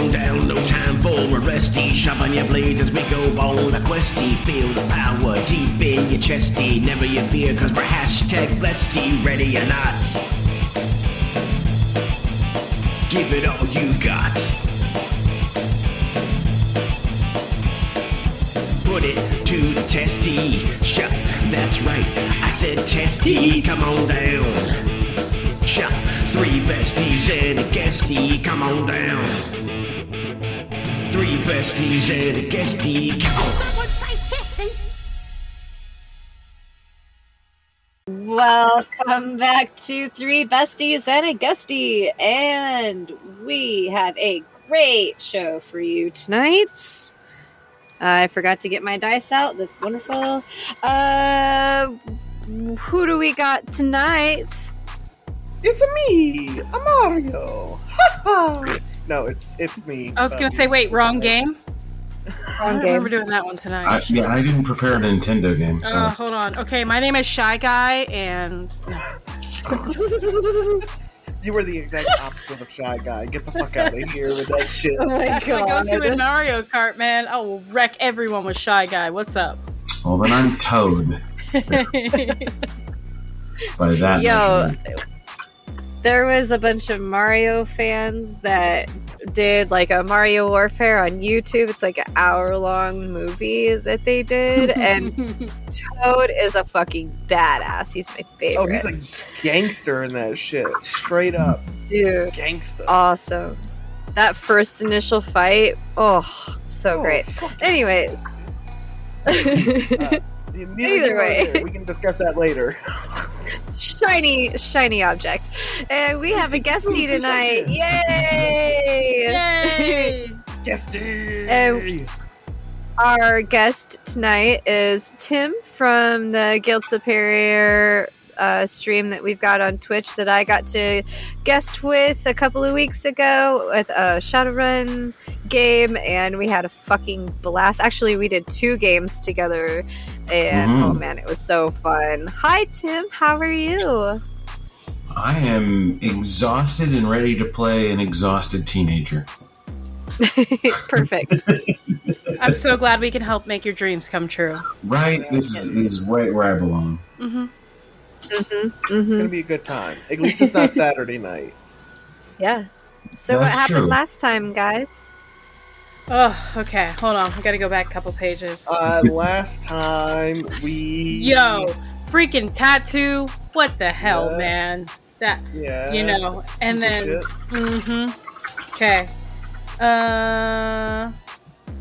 on down, no time for a resty. Sharpen your blades as we go on a questy. Feel the power deep in your chesty. Never you fear, cause we're hashtag blessed. Ready or not? Give it all you've got. Put it to the testy. Shut. That's right. I said testy. Come on down. Shut. Three besties and a guestie. Come on down. Three besties and a guestie. Welcome back to Three Besties and a Guestie. And we have a great show for you tonight. I forgot to get my dice out. That's wonderful. Uh, who do we got tonight? It's me, a Mario. Ha ha. No, it's it's me. I was gonna say, wait, wrong game. I Wrong don't game. remember doing that one tonight. I, yeah, I didn't prepare a Nintendo game, so Uh, hold on. Okay, my name is Shy Guy, and You were the exact opposite of shy guy. Get the fuck out of here with that shit. Oh my that's my go-to in. Mario Kart, man. I will wreck everyone with Shy Guy. What's up? well then I'm Toad. By that, Yo. measurement. There was a bunch of Mario fans that did like a Mario Warfare on YouTube. It's like an hour long movie that they did. And Toad is a fucking badass. He's my favorite. Oh, he's a gangster in that shit. Straight up dude. gangster. Awesome. That first initial fight, oh, so Oh, great. Anyways. Neither uh, either way. there. we can discuss that later. shiny, shiny object. And we have a guestie tonight. Yay! Yay! Yes, dude. Um, Our guest tonight is Tim from the Guild Superior uh, stream that we've got on Twitch that I got to guest with a couple of weeks ago with a Shadowrun game, and we had a fucking blast. Actually, we did two games together, and Mhm. oh man, it was so fun. Hi, Tim. How are you? I am exhausted and ready to play an exhausted teenager. Perfect. I'm so glad we can help make your dreams come true. Right? This Yes. is right where I belong. Mm-hmm. Mm-hmm. It's hmm gonna be a good time. At least it's not Saturday night. Yeah. So, what happened true. last time, guys? Oh, okay. Hold on. I gotta go back a couple pages. Uh, last time we Yo, freaking tattoo. What the hell, Yeah. man? That yeah, you know. And piece then, mm-hmm. Okay. Uh.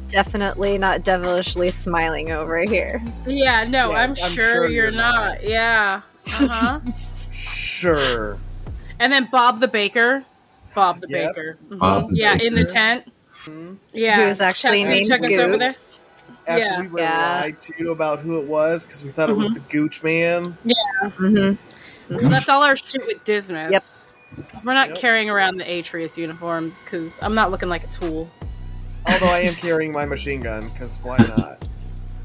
Definitely not devilishly smiling over here. Yeah, no, Yeah, I'm, I'm sure, sure you're, you're not. not. Yeah. Uh-huh. sure. and then Bob the Baker. Bob the Yep. Baker. Mhm. Bob the yeah, in the tent. Mhm. Yeah. Who's actually check, named check over Gooch. there. After Yeah. we were Yeah. lied to about who it was because we thought it was the Gooch Man. hmm We left all our shit with Dismas. Yep. We're not Yep. carrying around the Atreus uniforms because I'm not looking like a tool. Although I am carrying my machine gun because why not?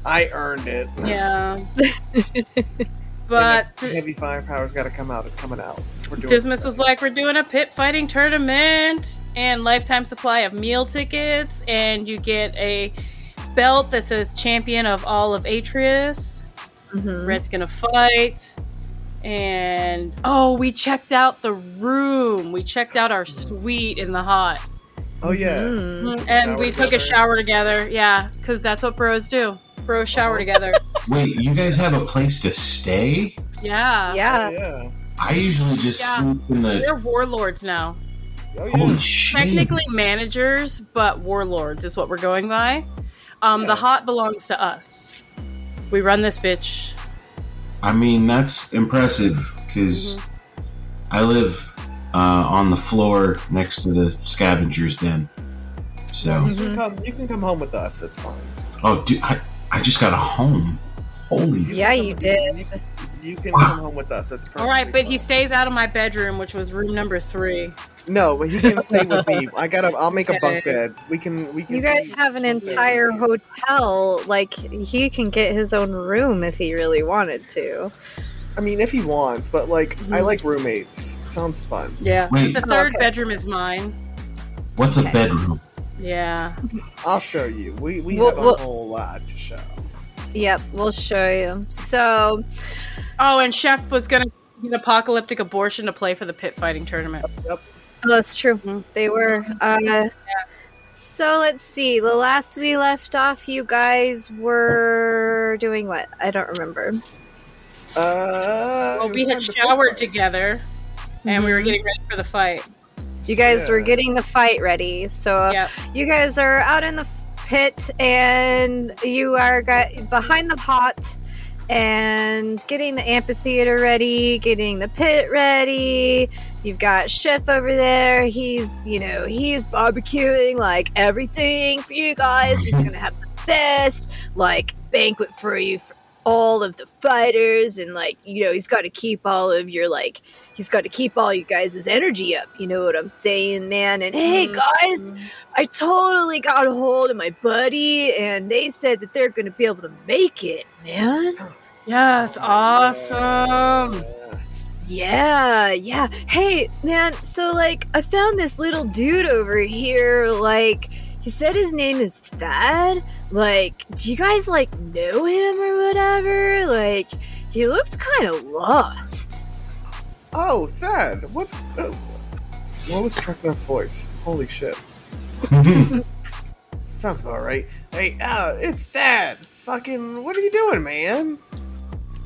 I earned it. Yeah. but heavy firepower's got to come out. It's coming out. We're Dismas was like, "We're doing a pit fighting tournament and lifetime supply of meal tickets, and you get a belt that says champion of all of Atreus. hmm Red's gonna fight." And oh, we checked out the room. We checked out our suite in the hot, Oh yeah. Mhm. and we Shower took a shower together. Yeah, because that's what bros do. Bros shower together. Wait, you guys have a place to stay? Yeah. Yeah. yeah. I usually just Yeah. sleep in the. They're warlords now. Oh yeah. Holy shit! technically managers, but warlords is what we're going by. Um, Yeah. The hot belongs to us. We run this bitch. I mean, that's impressive because I live uh, on the floor next to the scavenger's den. So, You can come. You can come home with us. It's fine. oh, dude, I, I just got a home. Holy. Yeah, you did. You, you can come home with us. That's perfect. All right, but he stays out of my bedroom, which was room number three. No, but he can stay with me. I gotta. I'll make a bunk bed. We can. We can. You guys be- have an entire hotel. Like, he can get his own room if he really wanted to. I mean, if he wants, but like, I Mm-hmm. like roommates. It sounds fun. Yeah. Wait. The third Okay. bedroom is mine. What's a bedroom? Yeah. I'll show you. We we Well- have a well- whole lot to show. Yep, we'll show you. So, Oh, and Chef was gonna get an apocalyptic abortion to play for the pit fighting tournament. oh, that's true. Mhm. They were. Uh, so let's see. The last we left off, you guys were doing what? I don't remember. Uh, Well, we had time to showered fight. together, and we were getting ready for the fight. You guys were getting the fight ready. So Yep. you guys are out in the pit, and you are got behind the pot. And getting the amphitheater ready, getting the pit ready. You've got Chef over there. He's, you know, he's barbecuing like everything for you guys. He's gonna have the best like banquet for you for all of the fighters, and like, you know, he's got to keep all of your like, he's got to keep all you guys' energy up. You know what I'm saying, man? And hey, mm-hmm. guys, I totally got a hold of my buddy, and they said that they're gonna be able to make it, man. Yes, awesome. Yeah, yeah. Hey, man, so like I found this little dude over here, like he said his name is Thad. Like, do you guys like know him or whatever? Like, he looked kind of lost. Oh, Thad, what's uh, what was Trucknut's voice? Holy shit, sounds about right. Hey, uh, it's Thad. Fucking, what are you doing, man?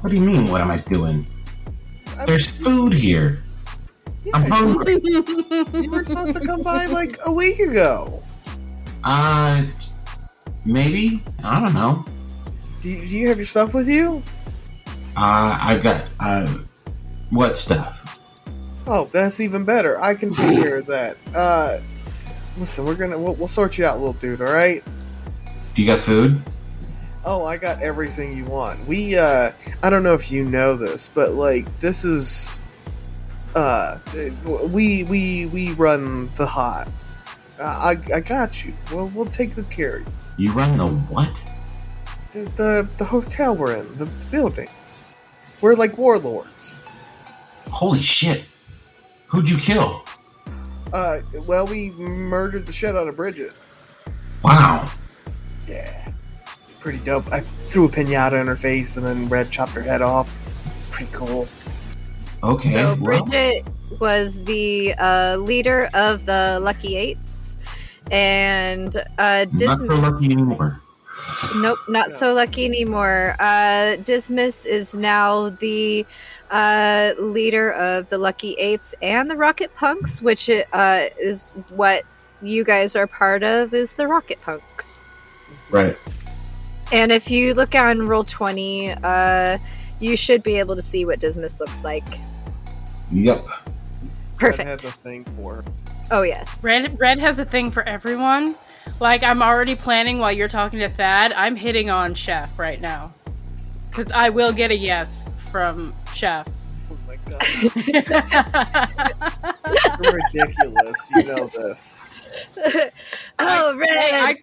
what do you mean? What am I doing? I- There's food here. I'm hungry. you were supposed to come by like a week ago. Uh, maybe. I don't know. Do you, do you have your stuff with you? Uh, I've got uh, what stuff? Oh, that's even better. I can take care of that. Uh, listen, we're gonna we'll, we'll sort you out, little dude. All right. Do you got food? Oh, I got everything you want. We, uh, I don't know if you know this, but like, this is, uh, we, we, we run the hot. Uh, I, I got you. We'll, we'll take good care of you. You run the what? The, the, the hotel we're in, the, the building. We're like warlords. Holy shit! Who'd you kill? Uh, well, we murdered the shit out of Bridget. Wow. Yeah. Pretty dope. I threw a pinata in her face and then Red chopped her head off. It's pretty cool. Okay. So well, Bridget was the uh, leader of the Lucky Eights, and uh, not so lucky anymore. Nope, not so lucky anymore. Uh, Dismas is now the uh, leader of the Lucky Eights and the Rocket Punks, which uh, is what you guys are part of. Is the Rocket Punks? Right. And if you look on Roll20, uh, you should be able to see what Dismas looks like. Yep. Red has Perfect. a thing for her. Oh yes. Red Red has a thing for everyone. Like I'm already planning while you're talking to Thad. I'm hitting on Chef right now because I will get a yes from Chef. Oh my god. You're ridiculous. You know this. oh, Red. I,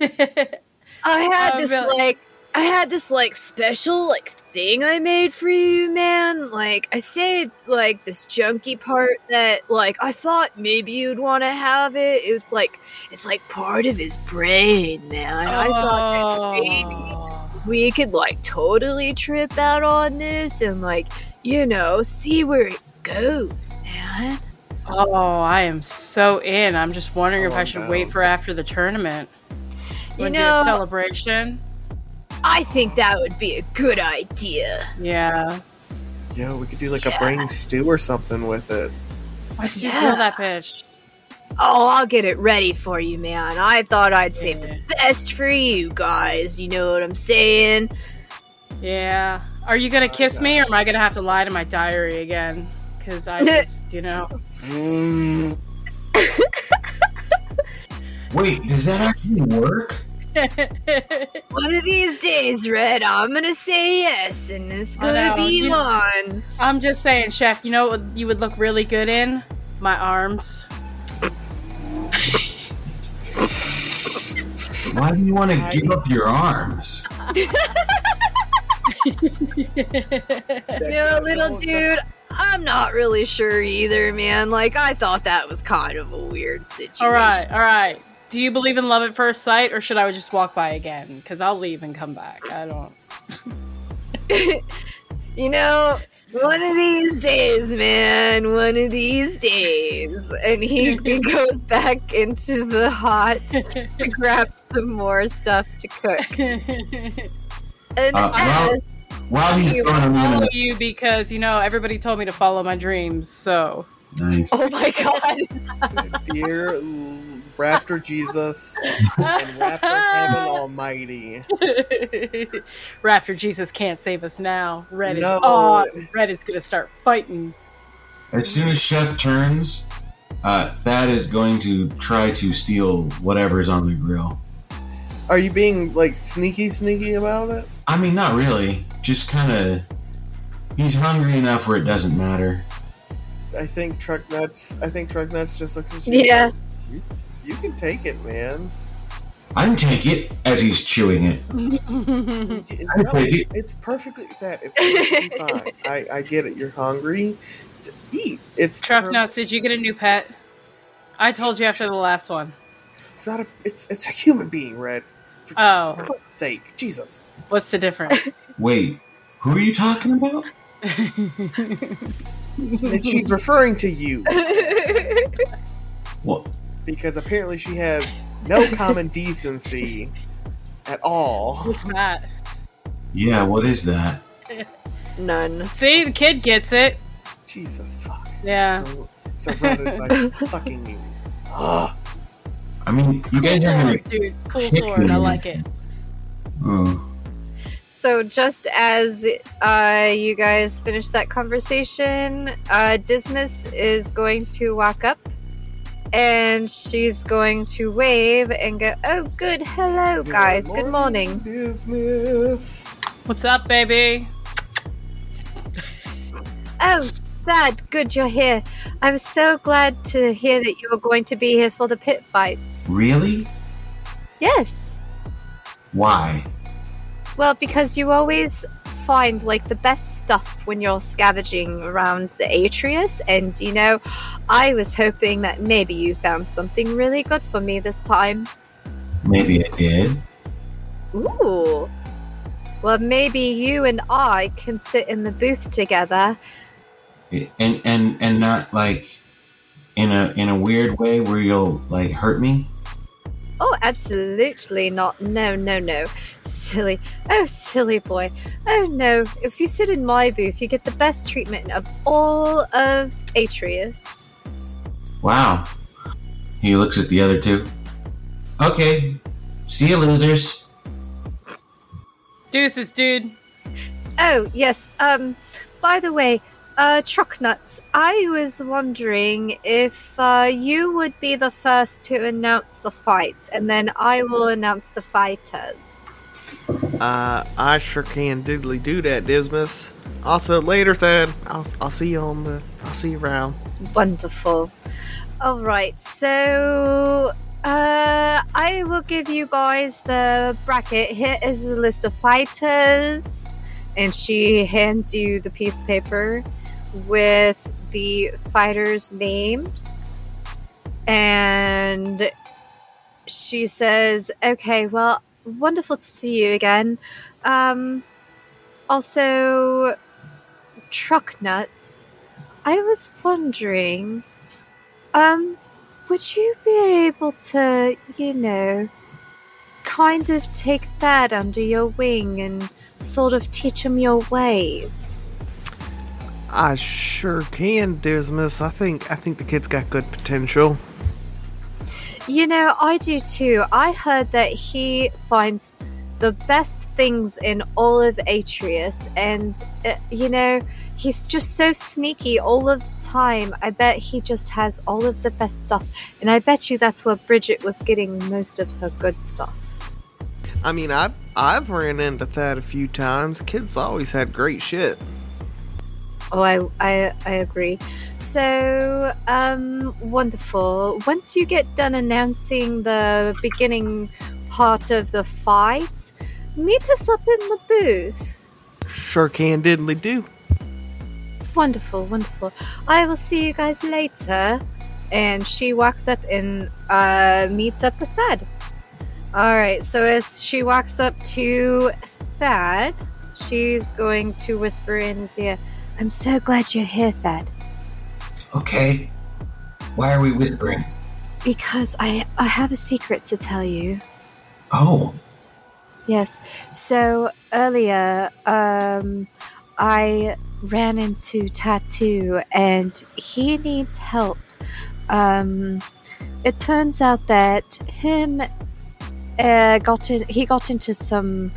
I had Oh, this really? like I had this like special like thing I made for you, man. Like I say like this junky part that like I thought maybe you'd want to have it. It's like it's like part of his brain, man. I thought that maybe Oh. we could like totally trip out on this and like you know see where it goes, man. Oh, I am so in. I'm just wondering oh, if Oh, I should no. wait for after the tournament. You know- celebration. I think that would be a good idea. Yeah. Yeah, we could do like a brain stew or something with it. I still Yeah. feel that pitch. Oh, I'll get it ready for you, man. I thought I'd save the best for you guys. You know what I'm saying? Yeah. Are you gonna kiss me, or am I gonna have to lie to my diary again? Because I just, you know. Mm, Wait, does that actually work? One of these days, Red, I'm gonna say yes, and it's gonna be you- on. I'm just saying, Chef. You know what you would look really good in? My arms. Why do you want to give up your arms? No, little dude, I'm not really sure either, man. Like, I thought that was kind of a weird situation. all right, all right. Do you believe in love at first sight, or should I just walk by again? Because I'll leave and come back. I don't. You know, one of these days, man, one of these days. And he, he goes back into the hot to grab some more stuff to cook. And Uh, well- as While he's You throwing them in follow a you because you know everybody told me to follow my dreams. So nice. oh my god, Dear l- Raptor Jesus and Raptor Heaven Almighty. Raptor Jesus can't save us now. Red is No. on. Red is gonna start fighting. As soon as Chef turns, uh, Thad is going to try to steal whatever's on the grill. Are you being like sneaky, sneaky about it? I mean, not really. Just kind of. He's hungry enough where it doesn't matter. I think Truck Nuts. I think Truck Nuts just looks at you. Yeah. Goes, You, you can take it, man. I can take it as he's chewing it. Y- I no, take it's, it's perfectly that. It's perfectly fine. I, I get it. You're hungry. To eat. It's Truck per- nuts. Did you get a new pet? I told you after the last one. It's not a. It's it's a human being, Red. For Oh, God's sake, Jesus. what's the difference? Wait, who are you talking about? And she's referring to you Well, because apparently she has no common decency at all. What's that? yeah, what is that? none. See, the kid gets it. Jesus fuck. Yeah. So, surrounded by fucking me. Ugh. I mean, you guys are gonna. Sword, dude. Cool kick sword. I like it. Oh, So just as uh, you guys finish that conversation, uh, Dismas is going to walk up, and she's going to wave and go, "Oh, good, hello, guys. Good morning." Dismas. What's up, baby? Oh, Dad, good you're here. I'm so glad to hear that you are going to be here for the pit fights. really? Yes. Why? Well, because you always find like the best stuff when you're scavenging around the Atreus, and you know, I was hoping that maybe you found something really good for me this time. Maybe I did. Ooh. Well, maybe you and I can sit in the booth together. and and and not like in a in a weird way where you'll like hurt me. Oh, absolutely not. No, no, no. Silly. Oh, silly boy. Oh, no. If you sit in my booth, you get the best treatment of all of Atreus. Wow. He looks at the other two. Okay. See you, losers. Deuces, dude. Oh, yes. Um, by the way, uh, Truck Nuts, I was wondering if uh, you would be the first to announce the fights, and then I will announce the fighters. Uh, I sure can doodly do that, Dismas. Also, later, Thad. I'll, I'll see you on the. I'll see you around. Wonderful. All right, so uh, I will give you guys the bracket. Here is the list of fighters, and she hands you the piece of paper with the fighters' names, and she says, "Okay, well, wonderful to see you again. Um, also, truck nuts." I was wondering, um, would you be able to, you know, kind of take that under your wing and sort of teach him your ways? I sure can, Dismas. I think I think the kid's got good potential. You know, I do too. I heard that he finds the best things in all of Atreus, and, uh, you know, he's just so sneaky all of the time. I bet he just has all of the best stuff, and I bet you that's where Bridget was getting most of her good stuff. I mean, I've I've ran into that a few times. Kids always had great shit. Oh, I, I, I agree. So, um, wonderful. Once you get done announcing the beginning part of the fight, meet us up in the booth. Sure can diddly do. Wonderful, wonderful. I will see you guys later. and she walks up and uh, meets up with Thad. All right, so as she walks up to Thad, she's going to whisper in his ear, I'm so glad you're here, Thad, Okay. Why are we whispering? because I, I have a secret to tell you. Oh, Yes. So earlier, um, I ran into Tattoo, and he needs help. Um, it turns out that him uh, got in, he got into some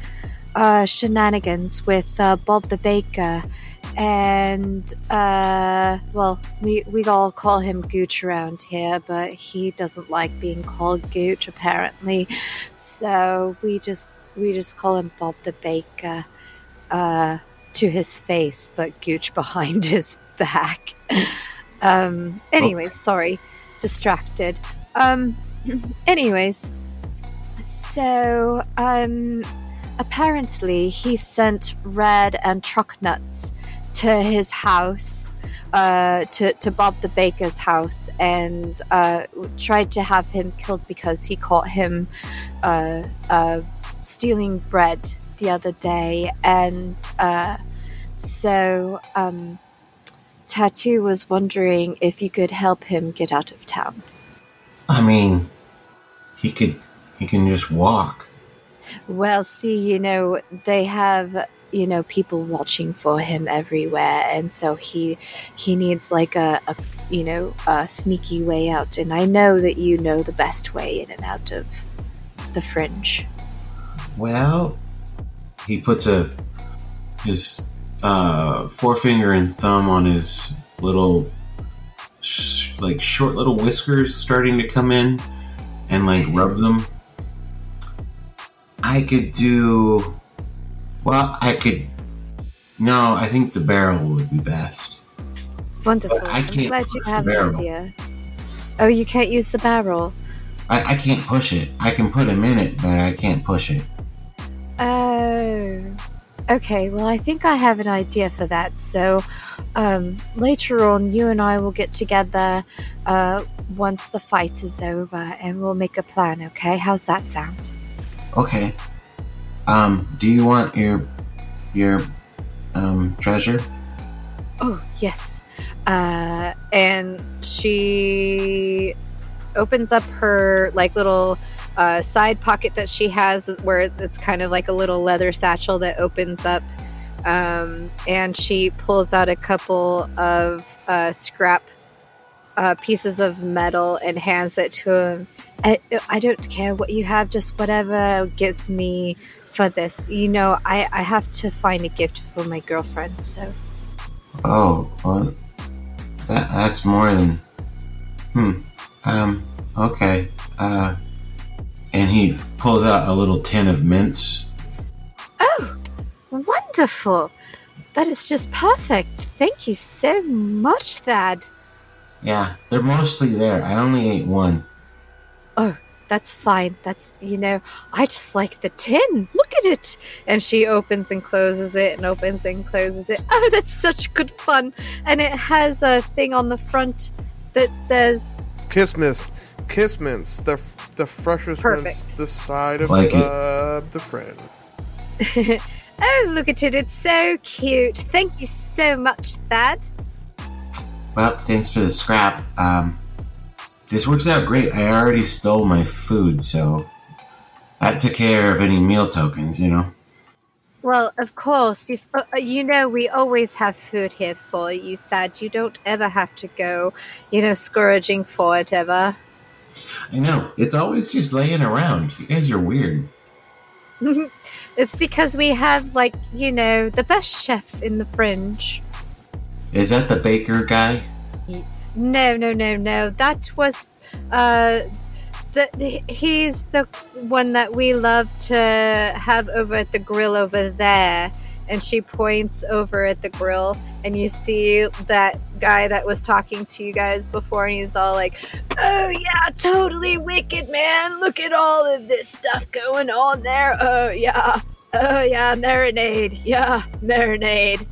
uh, shenanigans with uh, Bob the Baker, and uh, well, we we all call him Gooch around here, but he doesn't like being called Gooch apparently. So we just we just call him Bob the Baker uh, to his face, but Gooch behind his back. um, anyways, sorry, distracted. Um, anyways, so um, apparently he sent Red and Truck Nuts to his house. Uh, to, to Bob the Baker's house and uh, tried to have him killed because he caught him uh, uh, stealing bread the other day, and uh, so um, Tattoo was wondering if you could help him get out of town. I mean, he could he can just walk. Well, see, you know, they have you know people watching for him everywhere, and so he he needs like a, a you know a sneaky way out. And I know that you know the best way in and out of the fringe. Well, he puts a his uh, forefinger and thumb on his little sh- like short little whiskers starting to come in and like rubs them. I could do well. I could. No, I think the barrel would be best. Wonderful. But I I'm glad you have an idea. Oh, you can't use the barrel. I, I can't push it. I can put him in it, but I can't push it. Oh. Okay, well, I think I have an idea for that. So, um, later on, you and I will get together uh, once the fight is over and we'll make a plan, okay? How's that sound? Okay. Um, do you want your your um treasure? Oh, yes. Uh, and she opens up her like little uh, side pocket that she has where it's kind of like a little leather satchel that opens up. Um, and she pulls out a couple of uh, scrap uh, pieces of metal and hands it to him. I, I don't care what you have, just whatever gives me for this. You know, I, I have to find a gift for my girlfriend, so. Oh, well, that that's more than. Hmm. Um. Okay. Uh. And he pulls out a little tin of mints. Oh, wonderful! That is just perfect. Thank you so much, Thad. Yeah, they're mostly there. I only ate one. That's fine. That's, you know, I just like the tin. Look at it. And she opens and closes it and opens and closes it. Oh, that's such good fun. And it has a thing on the front that says, Kismis, Kismints, the the freshest Perfect. mints this side of Like uh, the fringe. Oh, look at it. It's so cute. Thank you so much, Thad. Well, thanks for the scrap. Um. This works out great. I already stole my food, so that took care of any meal tokens. You know. Well, of course, you uh, you know we always have food here for you, Thad. You don't ever have to go, you know, scourging for it ever. I know. It's always just laying around. You guys are weird. it's because we have, like, you know, the best chef in the fringe. Is that the baker guy? No, no, no, no. That was, uh, the, he's the one that we love to have over at the grill over there. And she points over at the grill, and you see that guy that was talking to you guys before, and he's all like, "Oh yeah, totally wicked, man! Look at all of this stuff going on there. Oh yeah, oh yeah, marinade, yeah, marinade."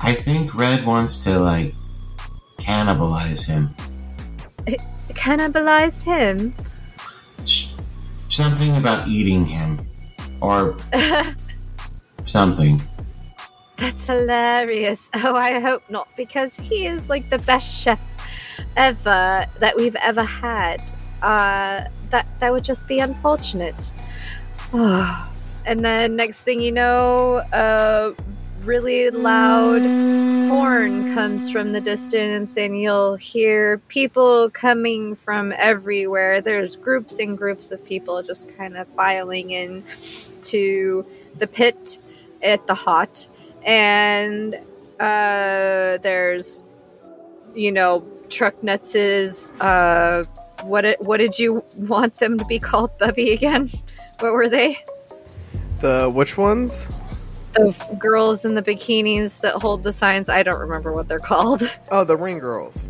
I think Red wants to like cannibalize him. Cannibalize him? Something about eating him. Or something. That's hilarious. Oh, I hope not, because he is like the best chef ever that we've ever had. Uh, that that would just be unfortunate. Oh. And then next thing you know, a really loud horn comes from the distance, and you'll hear people coming from everywhere. There's groups and groups of people just kind of filing in to the pit at the hot and uh, there's you know truck nuts uh what what did you want them to be called bubby again what were they The which ones? The girls in the bikinis that hold the signs i don't remember what they're called Oh, the ring girls.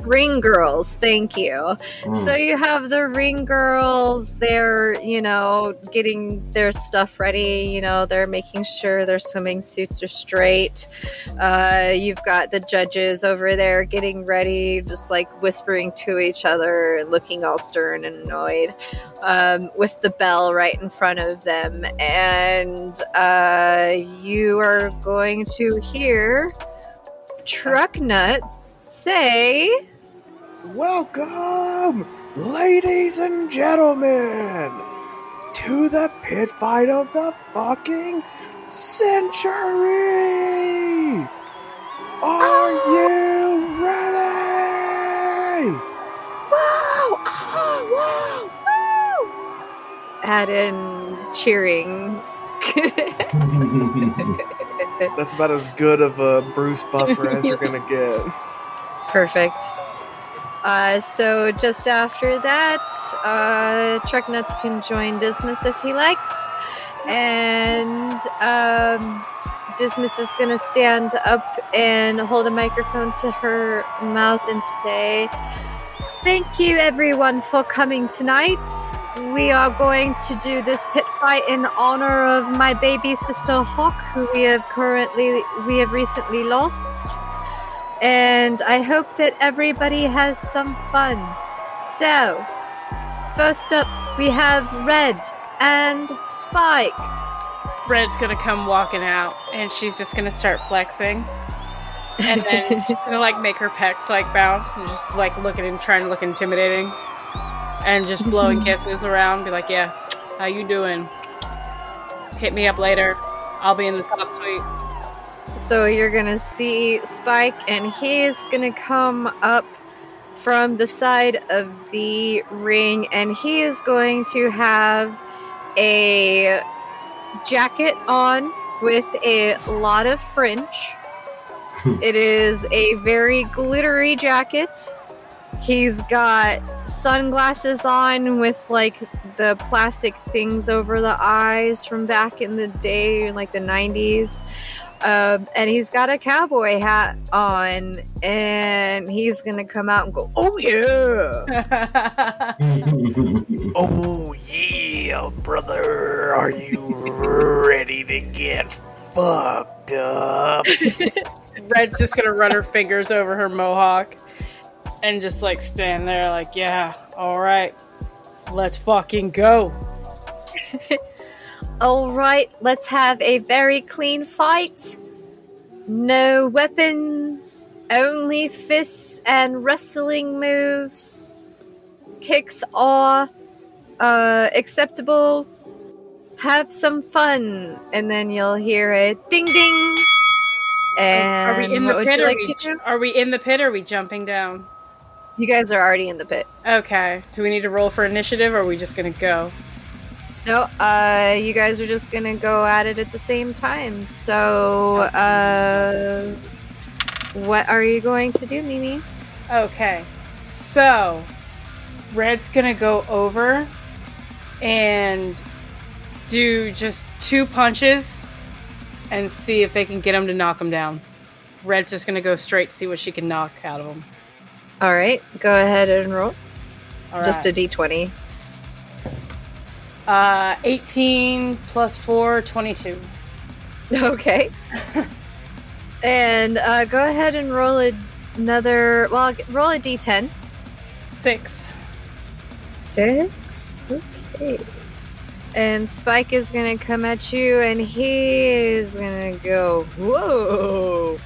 Ring girls thank you Mm. So you have the ring girls, they're, you know, getting their stuff ready, you know, they're making sure their swimming suits are straight. Uh, you've got the judges over there getting ready, just like whispering to each other and looking all stern and annoyed, um, with the bell right in front of them. And uh, you are going to hear Truck Nuts say. Welcome, ladies and gentlemen, to the pit fight of the fucking century. Are oh. you ready? Wow! Oh, wow! Woo! Add in cheering. That's about as good of a Bruce Buffer as you're gonna get. Perfect. Uh, so just after that, uh, Truck Nuts can join Dismas if he likes, and um, Dismas is gonna stand up and hold a microphone to her mouth and say, "Thank you, everyone, for coming tonight. We are going to do this pit fight in honor of my baby sister Hawk, who we have currently we have recently lost." and I hope that everybody has some fun. So, first up, we have Red and Spike. Red's gonna come walking out, and she's just gonna start flexing, and then she's gonna like make her pecs like bounce, and just like looking and trying to look intimidating, and just blowing kisses around, be like, "Yeah, how you doing? Hit me up later. I'll be in the top suite." So, you're gonna see Spike, and he's gonna come up from the side of the ring, and he is going to have a jacket on with a lot of fringe. it is a very glittery jacket. He's got sunglasses on with like the plastic things over the eyes from back in the day, like the 90s. Um, and he's got a cowboy hat on, and he's gonna come out and go, "Oh yeah!" Oh yeah, brother. Are you ready to get fucked up? Red's just gonna run her fingers over her mohawk, and just like stand there, like, "Yeah, all right, let's fucking go." All right, let's have a very clean fight. No weapons, only fists and wrestling moves. Kicks are uh, acceptable. Have some fun, and then you'll hear a ding ding. And are we in the pit? like we? Are we in the pit? Or are we jumping down? You guys are already in the pit. Okay. Do we need to roll for initiative, or are we just gonna go? No, uh, you guys are just gonna go at it at the same time. So, uh, what are you going to do, Mimi? Okay. So, Red's gonna go over and do just two punches and see if they can get him to knock him down. Red's just gonna go straight to see what she can knock out of him. All right, go ahead and roll. All Just a right. d20. uh, 18 plus 4, 22. Okay. and uh, go ahead and roll a- another. Well, roll a d10. Six. Six. Okay. And Spike is gonna come at you, and he is gonna go whoa,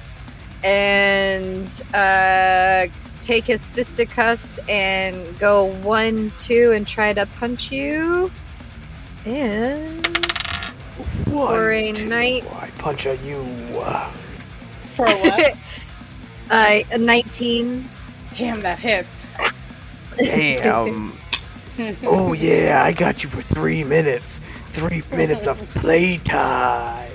and uh, take his fisticuffs and go one, two, and try to punch you. And One, For a two, night- I punch at you. For what? uh, a nineteen. Damn, that hits. Damn. oh yeah, I got you for three minutes. Three minutes of playtime.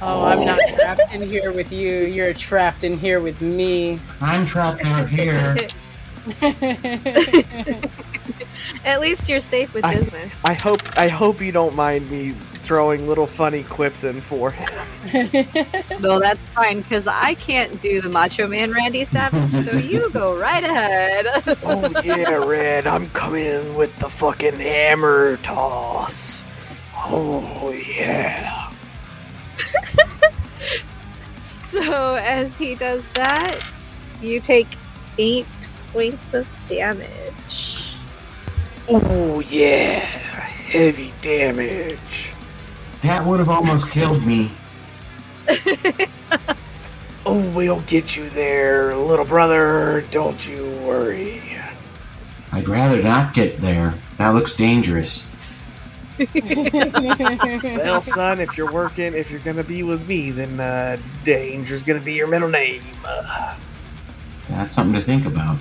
Oh, I'm not oh. trapped in here with you. You're trapped in here with me. I'm trapped out here. At least you're safe with I- business. I hope I hope you don't mind me throwing little funny quips in for him. no, that's fine because I can't do the Macho Man Randy Savage. so you go right ahead. Oh yeah, Red, I'm coming in with the fucking hammer toss. Oh yeah. So as he does that, you take eight points of damage. Oh yeah. Heavy damage. That would have almost killed me. Oh, we'll get you there, little brother. Don't you worry. I'd rather not get there. That looks dangerous. well, son, if you're working, if you're gonna be with me, then uh, danger's gonna be your middle name. Uh, That's something to think about.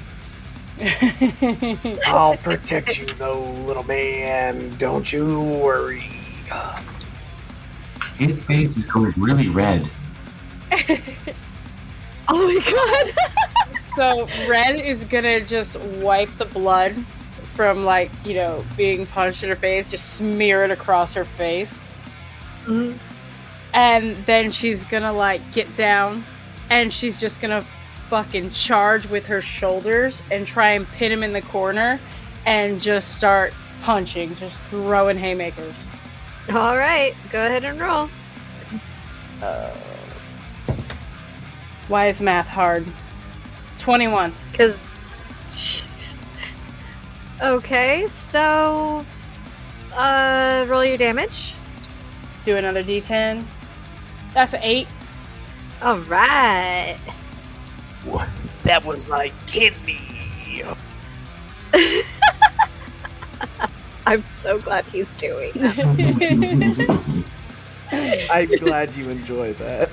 I'll protect you, though, little man. Don't you worry. His face is going really red. Oh my god! so Red is gonna just wipe the blood from like you know being punched in her face, just smear it across her face, Mhm. and then she's gonna like get down, and she's just gonna fucking charge with her shoulders and try and pin him in the corner, and just start punching, just throwing haymakers. All right, go ahead and roll. Why is math hard? Twenty-one. Because. okay, so. Uh, roll your damage. Do another D10. That's an eight. All right. What? That was my kidney. I'm so glad he's doing that. I'm glad you enjoy that.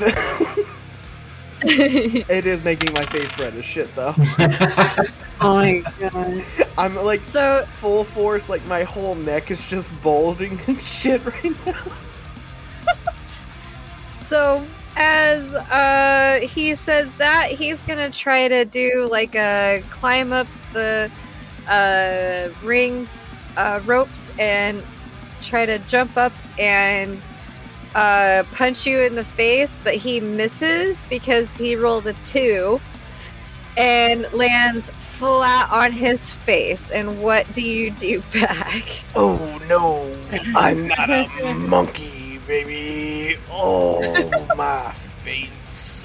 it is making my face red as shit, though. oh my god. I'm like So, full force, like my whole neck is just bulging and shit right now. so as uh he says that, he's gonna try to do like a climb up the uh ring uh ropes and try to jump up and uh punch you in the face, but he misses because he rolled a two and lands flat on his face. And what do you do back? Oh no, I'm not a monkey, baby. Oh, my face.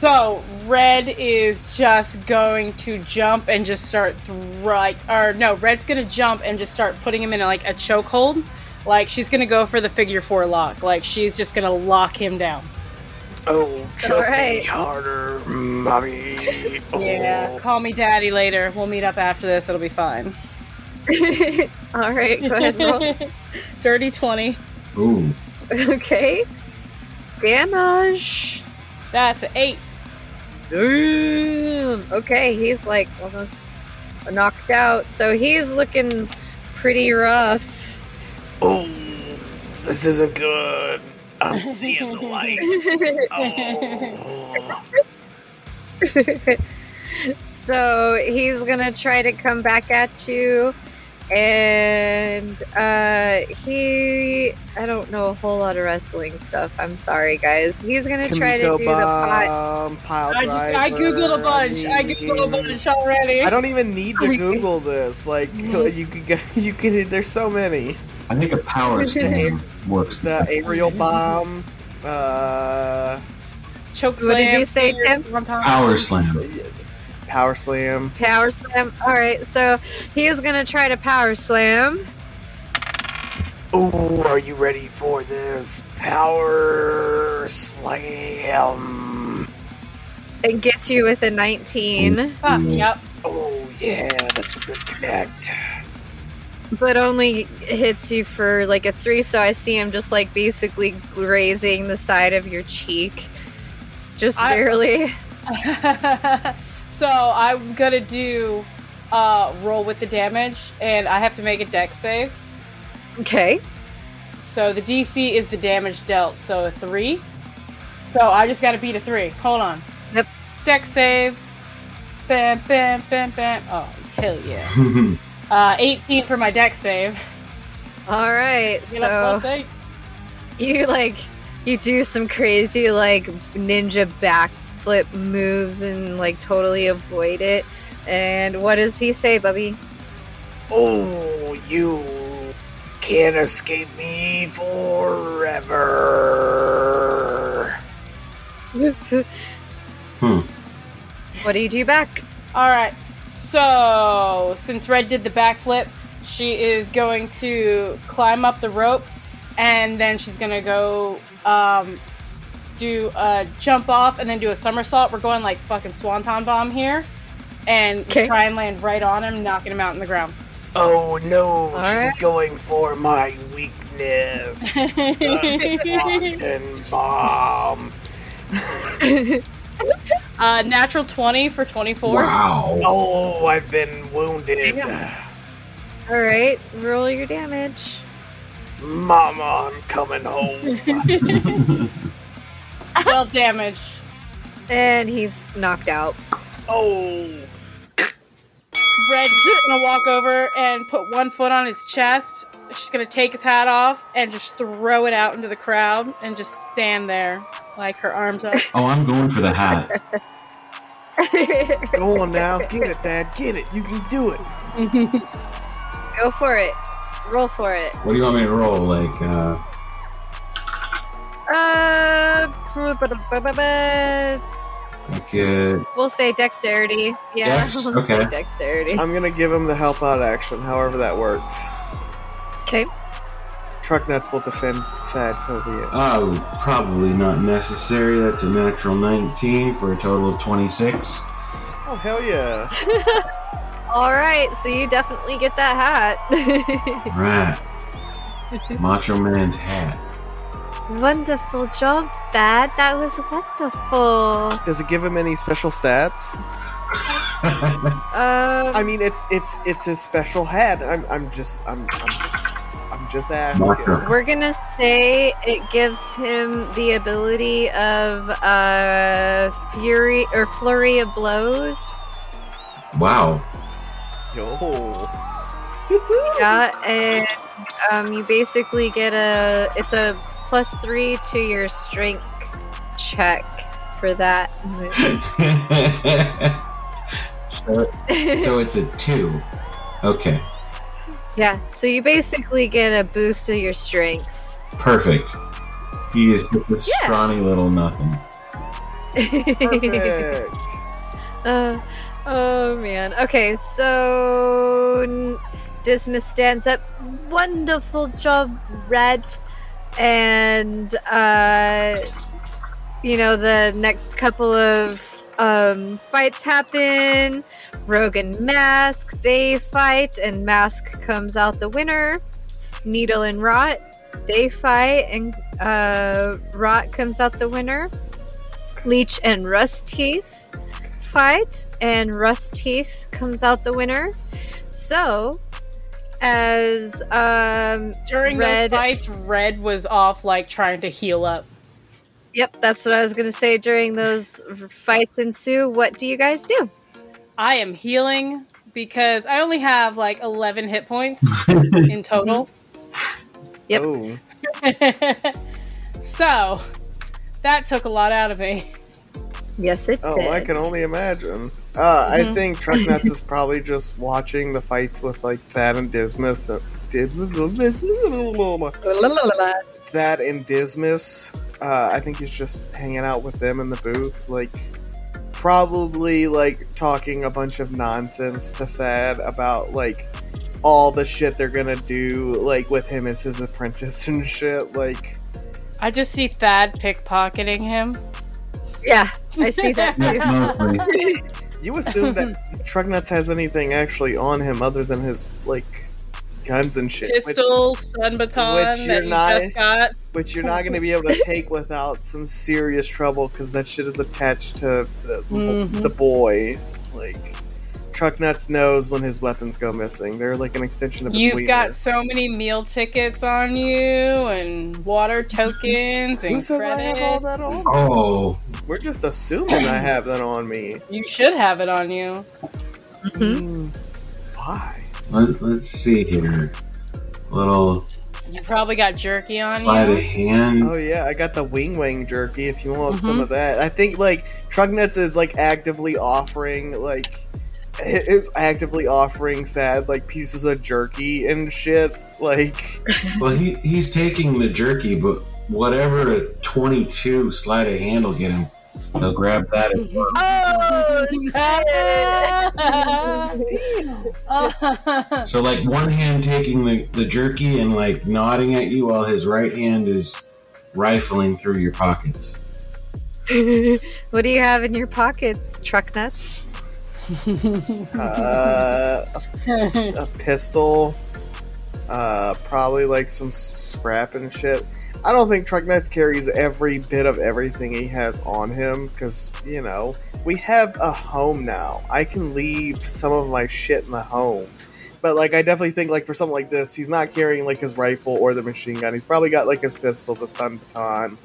So Red is just going to jump and just start right or no, Red's gonna jump and just start putting him in like a chokehold. Like she's gonna go for the figure four lock. Like she's just gonna lock him down. Oh, choke me harder, mommy. Oh. Yeah, call me daddy later. We'll meet up after this. It'll be fine. All right, go ahead roll. Dirty twenty. Ooh. Okay. Damage. That's an eight. Damn. Okay, he's like almost knocked out. So he's looking pretty rough. Oh, this isn't good. I'm seeing the light. Oh. so he's gonna try to come back at you. And uh he I don't know a whole lot of wrestling stuff. I'm sorry guys. He's gonna try to Kamiko do the pot. bomb, pile I just I googled a bunch. I googled a bunch already. I don't even need to Google this. Like you could get, you could. There's so many. I think a power slam works. The aerial bomb. Uh, Choke What did you say, Tim? Power slam. Power slam. Power slam. All right, so he is gonna try to power slam. Ooh, are you ready for this power slam? It gets you with a 19, Ah, yep. Oh yeah, that's a good connect. but only hits you for like a three. So I see him just like basically grazing the side of your cheek, just I- barely. so I'm gonna do uh, roll with the damage, and I have to make a Dex save. Okay. So the DC is the damage dealt, so a three. So I just gotta beat a three. Hold on. Yep. Dex save. Bam, bam, bam, bam. Oh, hell yeah. Uh, 18 for my Dex save. All right. So plus you like you do some crazy like ninja backflip moves and like totally avoid it. And what does he say, Bubby? Oh, you can't escape me forever. Hmm. What do you do back? All right. So since Red did the backflip, she is going to climb up the rope, and then she's gonna go um, do a jump off, and then do a somersault. We're going like fucking swanton bomb here, and Okay. try and land right on him, knocking him out in the ground. Oh no, she's right. going for my weakness. The Swanton bomb. uh, natural twenty for twenty-four. wow. Oh, I've been wounded. Damn. All right, roll your damage. Mama, I'm coming home. Twelve damage. And he's knocked out. oh, Red's just gonna walk over and put one foot on his chest. She's gonna take his hat off and just throw it out into the crowd and just stand there, like her arms up. Oh, I'm going for the hat. Go on now, get it, Dad, get it. You can do it. Go for it. Roll for it. What do you want me to roll? Like, uh, Uh, like uh, we'll say dexterity. Yeah, Dex? we'll say Okay. dexterity. I'm gonna give him the help out action, however that works. Okay. Truck nuts will defend Thad till the end. oh, probably not necessary. That's a natural 19 for a total of 26. Oh hell yeah! All right, so you definitely get that hat. Right. Macho Man's hat. Wonderful job, Dad. That was wonderful. Does it give him any special stats? Um, I mean, it's it's it's his special hat. I'm I'm just I'm I'm, I'm just asking. Marker. we're gonna say it gives him the ability of uh fury or flurry of blows. Wow. Yo. Yeah, and um, you basically get a it's a plus three to your strength check for that. so, so it's a 2. Okay. yeah, so you basically get a boost of your strength. Perfect. He is just a scrawny little nothing. Perfect. Uh, oh man. Okay, so n- Dismas stands up. Wonderful job, Red. And uh, you know the next couple of um, fights happen. Rogue and Mask they fight, and Mask comes out the winner. Needle and Rot they fight, and uh, Rot comes out the winner. Leech and Rust Teeth fight, and Rust Teeth comes out the winner. So, as um, During Red- those fights, Red was off like trying to heal up. yep, that's what I was gonna say. During those fights ensue, what do you guys do? I am healing because I only have like 11 hit points in total. Yep. Oh. so that took a lot out of me. Yes, it Oh, did. I can only imagine. Uh, I Mhm. think Truck Nuts is probably just watching the fights with like Thad and Dismas. Thad and Dismas. Uh, I think he's just hanging out with them in the booth, like probably like talking a bunch of nonsense to Thad about like all the shit they're gonna do like with him as his apprentice and shit. Like, I just see Thad pickpocketing him. Yeah, I see that too. you assume that Trucknuts has anything actually on him other than his like guns and shit, which- Pistol, stun baton which that you're not- just got. which you're not going to be able to take without some serious trouble because that shit is attached to the, Mhm. the boy. Like, Trucknuts knows when his weapons go missing. They're like an extension of his You've wiener. got so many meal tickets on you and water tokens and Who says I credits. have all that on? Oh, We're just assuming I have that on me. You should have it on you. Mhm. Hmm. Why? let, let's see here. Little You probably got jerky on sleight of you. hand. Oh yeah, I got the wing wing jerky. If you want Mm-hmm. some of that, I think like Trucknuts is like actively offering like is actively offering Thad like pieces of jerky and shit. Like, Well, he he's taking the jerky, but whatever a twenty-two sleight of hand will get him, he'll grab that. and run. Oh shit! So like one hand taking the, the jerky and like nodding at you while his right hand is rifling through your pockets. what do you have in your pockets, truck nuts? Uh, a pistol, uh, probably like some scrap and shit. I don't think Trucknuts carries every bit of everything he has on him because, you know, we have a home now. I can leave some of my shit in the home. But, like, I definitely think, like, for something like this, he's not carrying, like, his rifle or the machine gun. He's probably got, like, his pistol, the stun baton,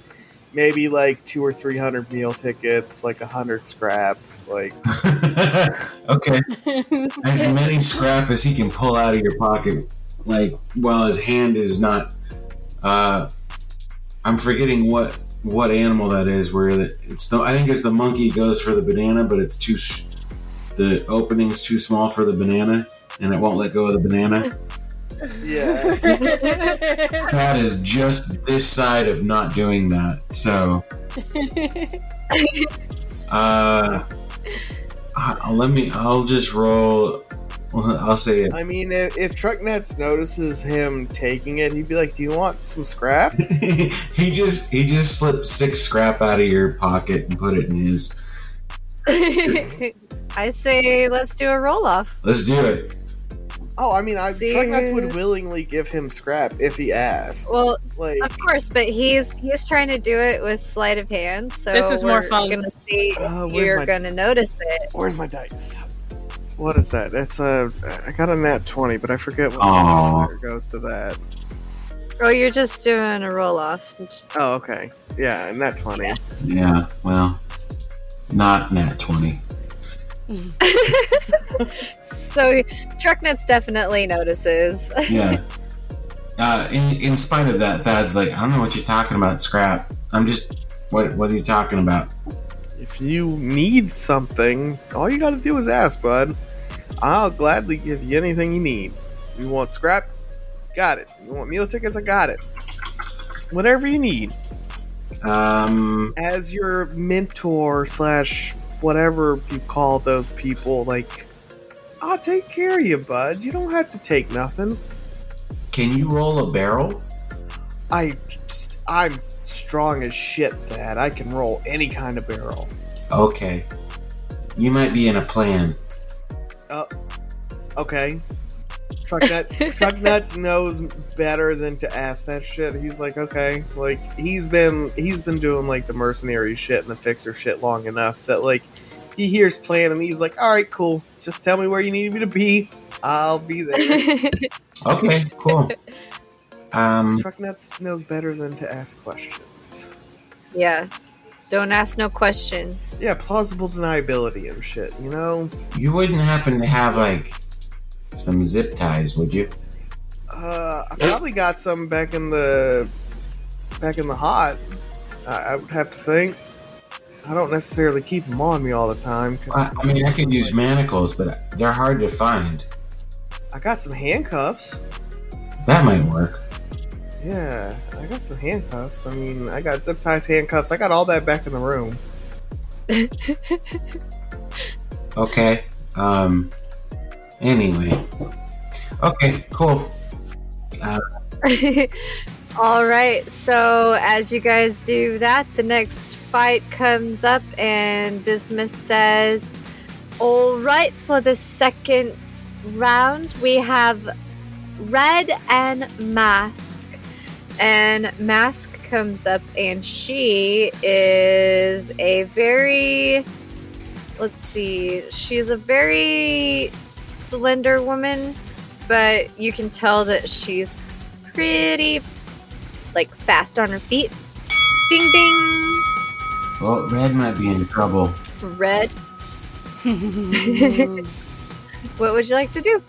maybe, like, two or three hundred meal tickets, like, a hundred scrap. Like, okay, as many scrap as he can pull out of your pocket, like while his hand is not. Uh, I'm forgetting what what animal that is. Where the, it's the I think it's the monkey goes for the banana, but it's too s- the opening's too small for the banana, and it won't let go of the banana. yeah. Cat is just this side of not doing that. So, uh, I- let me. I'll just roll. I'll say it. I mean, if, if Trucknuts notices him taking it, he'd be like, "Do you want some scrap?" he just he just slipped six scrap out of your pocket and put it in his. I say let's do a roll off. Let's do it. Oh, I mean, I, See- Trucknuts would willingly give him scrap if he asked. Well, like, of course, but he's he's trying to do it with sleight of hand. So This is more we're fun. Gonna see if Uh, where's you're my- gonna notice it. where's my dice? What is that? It's a. I got a nat twenty, but I forget what Aw. modifier goes to that. Oh, you're just doing a roll off. Oh, okay. Yeah, nat twenty. Yeah. Well, not nat twenty. So Trucknuts definitely notices. Yeah. Uh, in in spite of that, Thad's like, I don't know what you're talking about, scrap. I'm just. What What are you talking about? If you need something, all you got to do is ask, bud. I'll gladly give you anything you need. You want scrap? Got it. You want meal tickets? I got it. Whatever you need. Um. as your mentor slash whatever you call those people, like I'll take care of you, bud. You don't have to take nothing. Can you roll a barrel? I, I'm strong as shit. That I can roll any kind of barrel. Okay. You might be in a plan. Uh, okay. Truck nut, truck nuts knows better than to ask that shit. He's like, okay, like he's been he's been doing like the mercenary shit and the fixer shit long enough that like he hears plan and he's like, all right, cool. Just tell me where you need me to be. I'll be there. Okay. Cool. Um. Truck nuts knows better than to ask questions. yeah. Don't ask no questions. Yeah, plausible deniability and shit. You know, You wouldn't happen to have like some zip ties, would you? uh, I probably got some back in the back in the hot. I, I would have to think. I don't necessarily keep them on me all the time. I, I mean, I can use manacles, but they're hard to find. I got some handcuffs. That might work. Yeah, I got some handcuffs. I mean, I got zip ties, handcuffs. I got all that back in the room. Okay. Um. Anyway. Okay. Cool. Uh, All right, so as you guys do that, the next fight comes up, and Dismas says, All right, for the second round, we have Red and Mask. And Mask comes up, and she is a very, let's see, she's a very slender woman, but you can tell that she's pretty like fast on her feet. Ding ding. well, Red might be in trouble. Red. What would you like to do?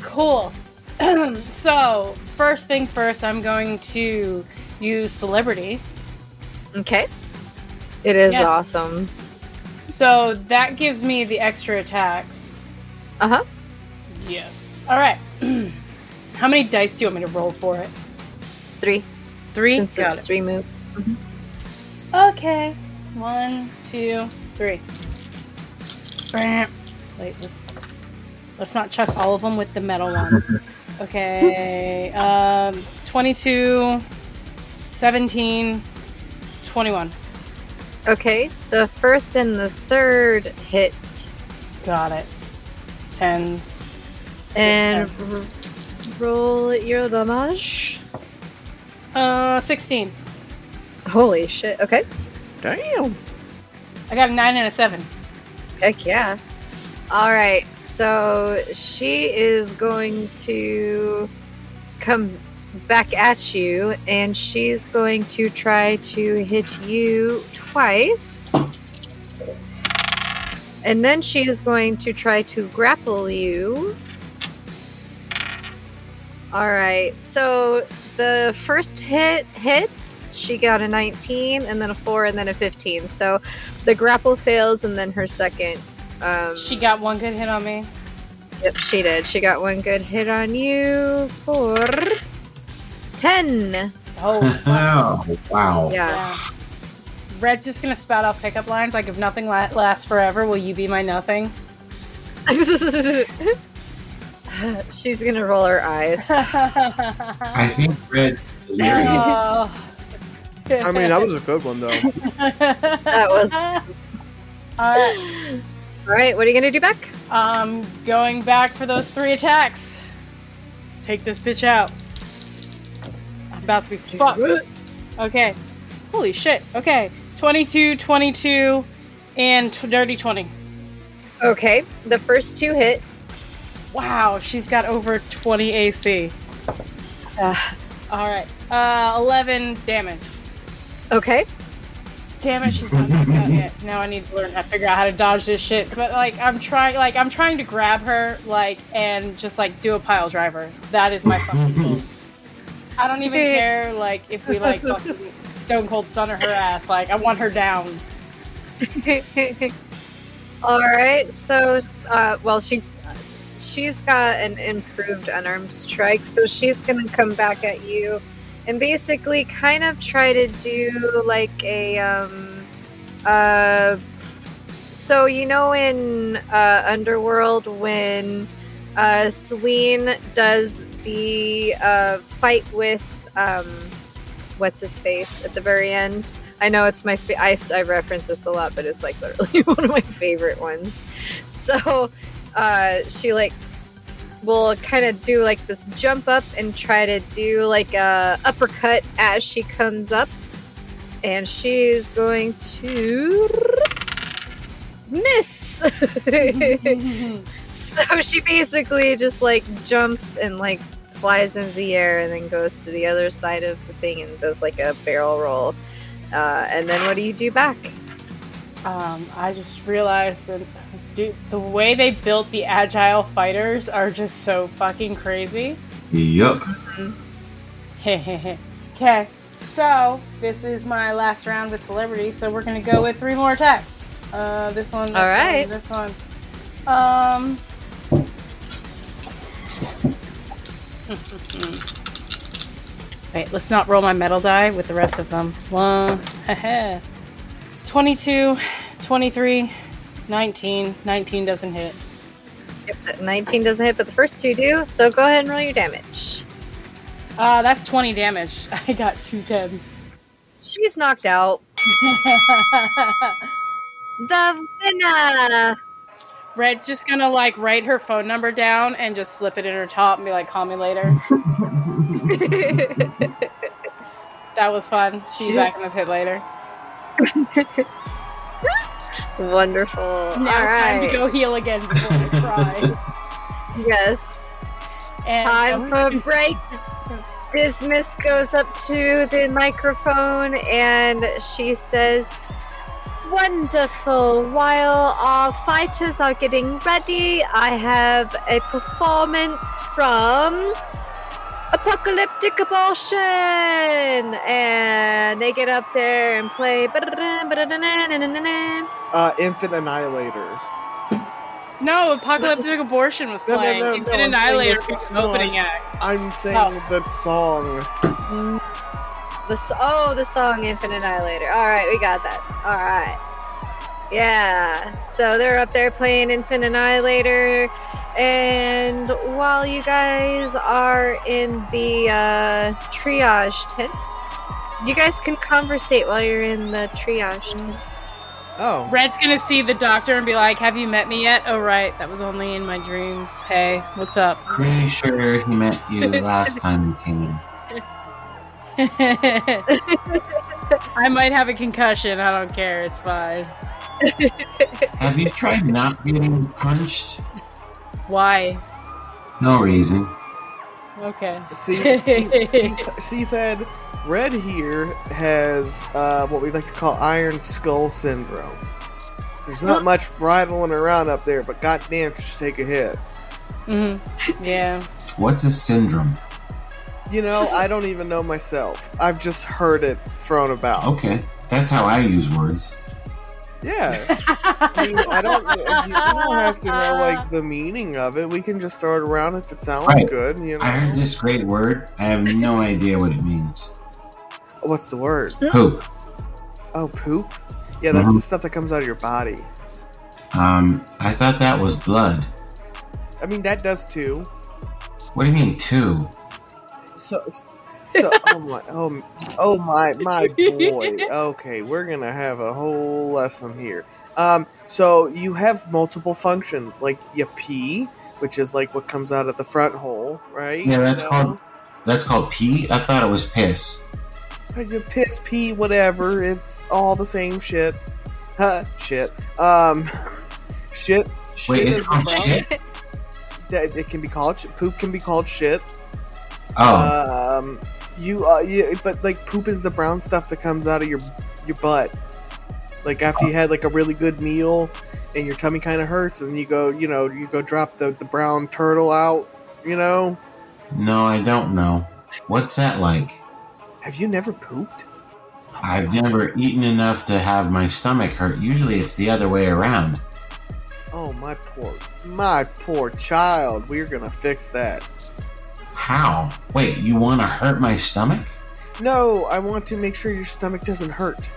Cool. so, first thing first, I'm going to use celerity. Okay. It is Yeah. awesome. So that gives me the extra attacks. Uh huh. Yes. All right. How many dice do you want me to roll for it? Three. Three. Since Got it's it. three moves. Okay. One, two, three. Bam. Wait, let's let's not chuck all of them with the metal one. Okay. Um 22 17 21. Okay. The first and the third hit. Got it. Tens. And Yes, r- roll your damage. Uh 16. Holy shit. Okay. Damn. I got a 9 and a 7. Heck yeah. All right. So she is going to come back at you, and she's going to try to hit you twice. And then she is going to try to grapple you. All right. So the first hit hits. She got a 19, and then a 4, and then a 15. So the grapple fails, and then her second. Um, She got one good hit on me. Yep, she did. She got one good hit on you for 10. Oh, Oh, wow. Yeah. yeah. Red's just gonna spout out pickup lines like if nothing la- lasts forever, will you be my nothing? She's gonna roll her eyes. I think Red delirious. Oh. I mean, that was a good one though. That was. Alright, All right, what are you gonna do back? um, going back for those three attacks. Let's take this bitch out. I'm about to be fucked. Okay. Holy shit. Okay. 22, 22, and t- dirty 20. Okay, the first two hit. Wow, she's got over 20 AC. Uh, Alright. Uh, 11 damage. okay, Damn it, she's not knocked out yet. Now I need to learn how to figure out how to dodge this shit. But like, I'm trying, like, I'm trying to grab her, like, and just like do a pile driver. That is my fucking goal. I don't even care, like, if we like fucking stone cold stunner her ass. Like, I want her down. All right, so uh, well, she's she's got an improved unarmed strike, so she's gonna come back at you and basically kind of try to do like a um uh. So you know in uh, Underworld when uh, Selene does the uh, fight with um, what's his face at the very end. I know it's my fa- I, I reference this a lot, but it's like literally one of my favorite ones. So uh, she like will kind of do like this jump up and try to do like a uppercut as she comes up, and she's going to miss. so she basically just like jumps and like flies into the air and then goes to the other side of the thing and does like a barrel roll. Uh, and then what do you do back? Um, I just realized that dude, the way they built the agile fighters are just so fucking crazy. Yup. okay, so this is my last round with celerity, so we're gonna go with three more attacks. Uh, this one. This All right. One, this one. Um. Wait, let's not roll my metal die with the rest of them. One, 22, 23, 19. 19 doesn't hit. Yep, 19 doesn't hit, but the first two do. So go ahead and roll your damage. Uh, that's 20 damage. I got two tens. She's knocked out. The winner. Red's just gonna like write her phone number down and just slip it in her top and be like, call me later. that was fun. See you back in the pit later. Wonderful. Now All right. time to go heal again before I cry. Yes. And Time for a break. Dismas goes up to the microphone and she says, Wonderful. While our fighters are getting ready, I have a performance from Apocalyptic Abortion. And they get up there and play. Uh, Infant Annihilator. no, Apocalyptic Abortion was No, no, playing. no, Infant no, I'm saying Annihilator this- no, opening I'm- act. I'm saying Oh. that song. The s- oh, the song Infinite Annihilator. All right, we got that. All right. Yeah. So they're up there playing Infinite Annihilator, and while you guys are in the uh, triage tent, you guys can conversate while you're in the triage tent. Oh, Red's gonna see the doctor and be like, "Have you met me yet?" Oh, right, that was only in my dreams. Hey, what's up? Pretty sure he met you last time you came in. I might have a concussion. I don't care. It's fine. Have you tried not getting punched? Why? No reason. Okay. see, see, see, Thad, Red here has uh, what we like to call Iron Skull Syndrome. There's not much rattling around up there, but goddamn, could you take a hit? hmm Yeah. What's a syndrome? You know, I don't even know myself. I've just heard it thrown about. Okay, that's how I use words. Yeah. I, mean, I don't. You don't have to know like the meaning of it. We can just throw it around if it sounds Right. good. You know. I heard this great word. I have no idea what it means. What's the word? Poop. Oh, poop. Yeah, that's Mhm. the stuff that comes out of your body. Um, I thought that was blood. I mean, that does too. What do you mean two? So, so oh my, oh, oh my, my boy. Okay, we're gonna have a whole lesson here. Um, so you have multiple functions, like you pee, which is like what comes out of the front hole, right? Yeah, that's You called that's called pee. I thought it was piss. You piss, pee, whatever. It's all the same shit. Huh? Shit. Um, shit. Shit Wait, it's called shit. That- It can be called. Poop can be called shit. Oh, Um, you, uh, you, but like poop is the brown stuff that comes out of your your butt. Like after you had like a really good meal and your tummy kind of hurts, and you go, you know, you go drop the the brown turtle out. You know, no, I don't know. What's that like? have you never pooped? Oh I've gosh. never eaten enough to have my stomach hurt. Usually, it's the other way around. Oh my poor, my poor child. We're gonna fix that. How? Wait, you want to hurt my stomach? No, I want to make sure your stomach doesn't hurt.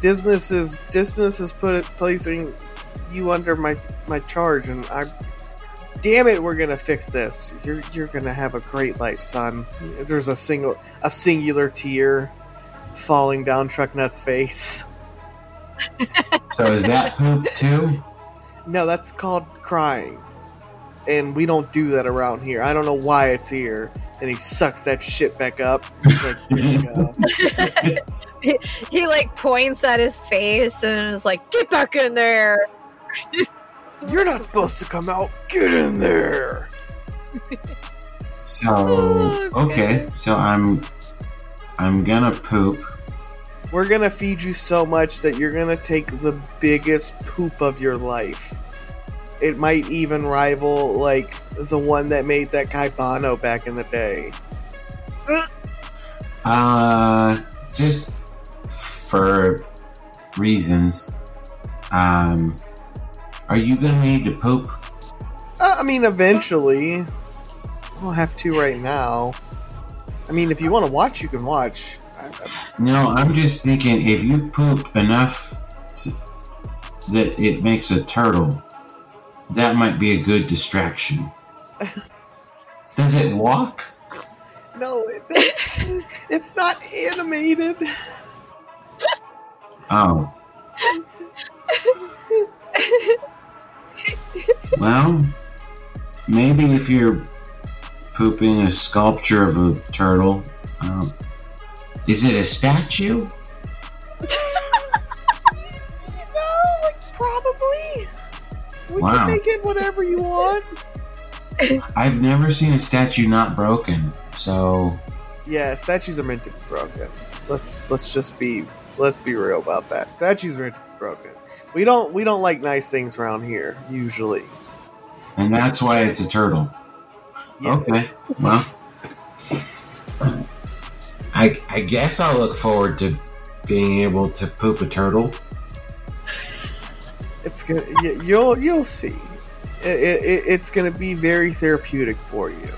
Dismas is Dismas is put placing you under my my charge, and I. Damn it, we're gonna fix this. You're you're gonna have a great life, son. There's a single a singular tear falling down Trucknut's face. So is that poop too? No, that's called crying, and we don't do that around here. I don't know why it's here. And he sucks that shit back up. Like, there you go. He like points at his face and is like, "Get back in there!" You're not supposed to come out. Get in there. So Oh, okay, goodness. so I'm I'm gonna poop. We're gonna feed you so much that you're gonna take the biggest poop of your life. It might even rival like the one that made that guy Bono back in the day. Uh, just for reasons. Um, are you gonna need to poop? Uh, I mean, eventually, I'll have to right now. I mean, if you want to watch, you can watch. No, I'm just thinking if you poop enough, to, that it makes a turtle. That might be a good distraction. Does it walk? No, it, it's, it's not animated. Oh. well, maybe if you're pooping a sculpture of a turtle, um, is it a statue? No, like probably. We Wow. can make it whatever you want. I've never seen a statue not broken, so Yeah, statues are meant to be broken. Let's let's just be let's be real about that. Statues are meant to be broken. We don't we don't like nice things around here usually. and that's why it's a turtle. Yes. Okay, well, I I guess I'll look forward to being able to poop a turtle. It's gonna you'll you'll see. It, it, it- it's gonna be very therapeutic for you.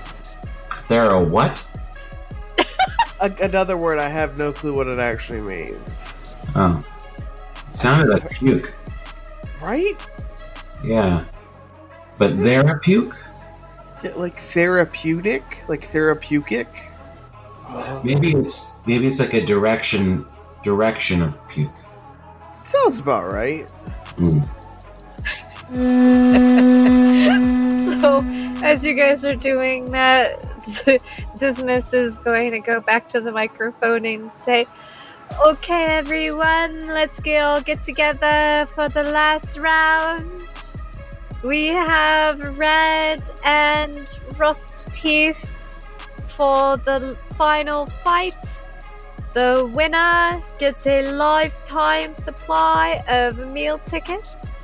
There are what? A- another word I have no clue what it actually means. Oh, sounded like puke. Right? Yeah, but there a puke? Yeah, like therapeutic, like therapeutic. Maybe it's maybe it's like a direction direction of puke. Sounds about right. Hmm. So, as you guys are doing that, Dismas is going to go back to the microphone and say, Okay, everyone, let's get all get together for the last round. We have Red and Rust Teeth for the final fight. The winner gets a lifetime supply of meal tickets.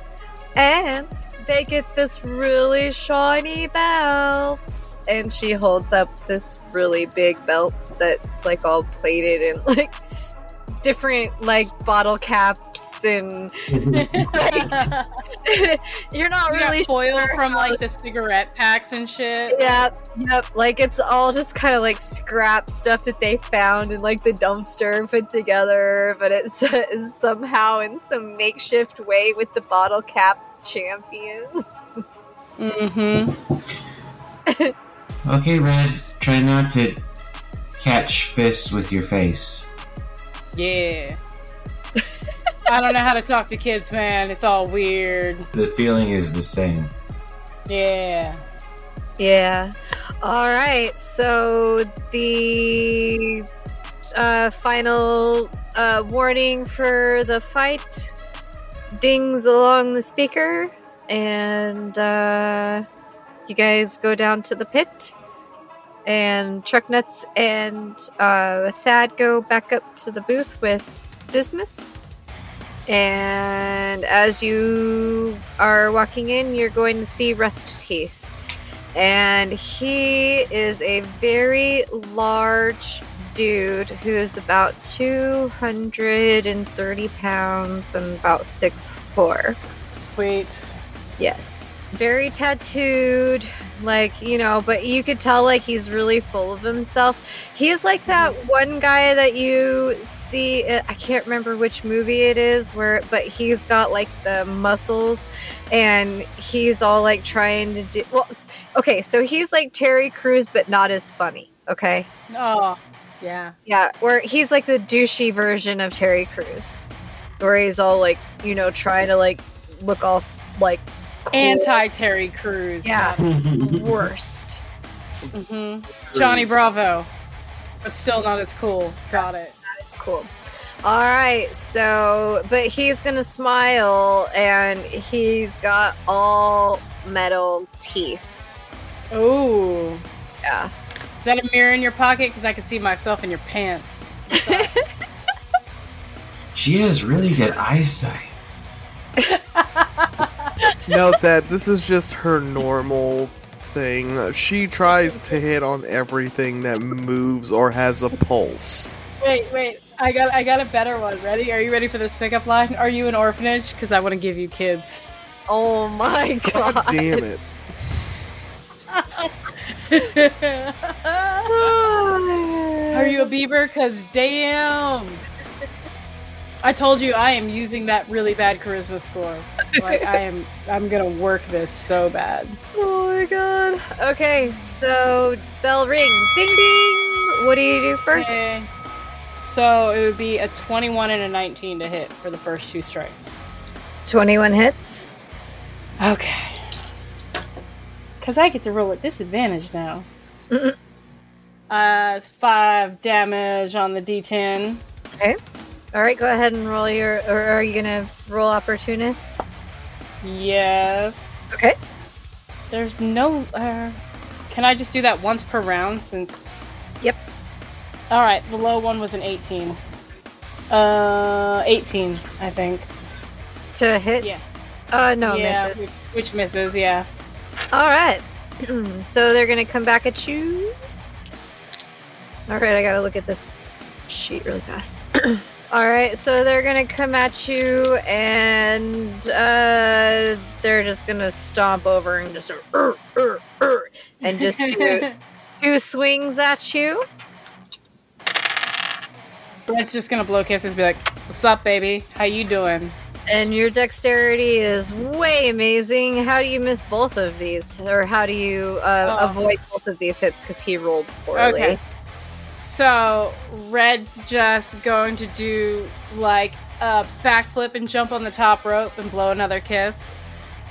And they get this really shiny belt. And she holds up this really big belt that's like all plated and like different like bottle caps and like you're not We got really foil sure from how- like the cigarette packs and shit. yeah, yep. Like it's all just kind of like scrap stuff that they found in like the dumpster and put together, but it says somehow in some makeshift way with the bottle caps champion. Mm-hmm. Okay, Red, try not to catch fists with your face. Yeah. I don't know how to talk to kids, man. It's all weird. The feeling is the same. Yeah. Yeah. All right. So the uh, final uh, warning for the fight dings along the speaker, and uh, you guys go down to the pit. And Trucknuts and uh, Thad go back up to the booth with Dismas. And as you are walking in, you're going to see Rust Teeth and he is a very large dude who's about 230 pounds and about six four. Sweet. Yes, very tattooed, like you know, but you could tell like he's really full of himself. He's like that one guy that you see. uh, I can't remember which movie it is, where but he's got like the muscles, and he's all like trying to do well. Okay, so he's like Terry Crews, but not as funny. Okay, Oh, yeah. yeah, where he's like the douchey version of Terry Crews, where he's all like you know trying to like look all like. Anti Terry Crews. Yeah. worst. hmm Johnny Bravo. But still not as cool. Got it. Cool. All right, so but he's gonna smile, and he's got all metal teeth. Oh, Yeah. Is that a mirror in your pocket? Because I can see myself in your pants. She has really good eyesight. Note that this is just her normal thing. She tries to hit on everything that moves or has a pulse. Wait, wait. I got I got a better one. Ready? Are you ready for this pickup line? Are you an orphanage? Because I want to give you kids. Oh my God god. damn it. Are you a beaver? Cause damn. I told you I am using that really bad charisma score. Like I am I'm gonna work this so bad. Oh my god. Okay, so bell rings. Ding ding. What do you do first? Okay. So it would be a 21 and a 19 to hit for the first two strikes. 21 hits. Okay. Cause I get to roll at disadvantage now. Mm-mm. Uh, it's five damage on the D10. Okay. All right, go ahead and roll your. Or are you gonna roll opportunist? Yes. Okay. There's no. Uh, can I just do that once per round since? Yep. All right. The low one was an 18. Uh, 18, I think. To hit. Yes. Uh, no, yeah, misses. Which, which misses? Yeah. All right. so they're gonna come back at you. All right, I gotta look at this sheet really fast. All right, so they're gonna come at you, and uh, they're just gonna stomp over and just uh, uh, uh, and just do two swings at you. Red's just gonna blow kisses, be like, "What's up, baby? How you doing?" And your dexterity is way amazing. How do you miss both of these, or how do you uh, Oh. avoid both of these hits? Because he rolled poorly. Okay. So Red's just going to do like a backflip and jump on the top rope and blow another kiss,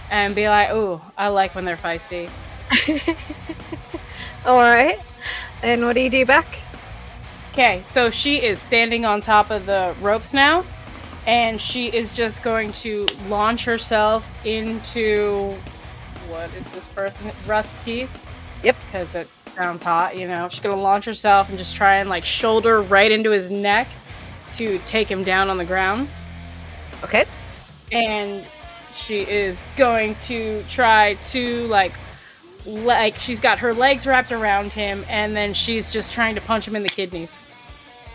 and be like, "Ooh, I like when they're feisty." All right. And what do you do back? Okay, so she is standing on top of the ropes now, and she is just going to launch herself into what is this person? Rust teeth. Yep. Because it sounds hot, you know. She's gonna launch herself and just try and like shoulder right into his neck to take him down on the ground. Okay. And she is going to try to like like she's got her legs wrapped around him and then she's just trying to punch him in the kidneys.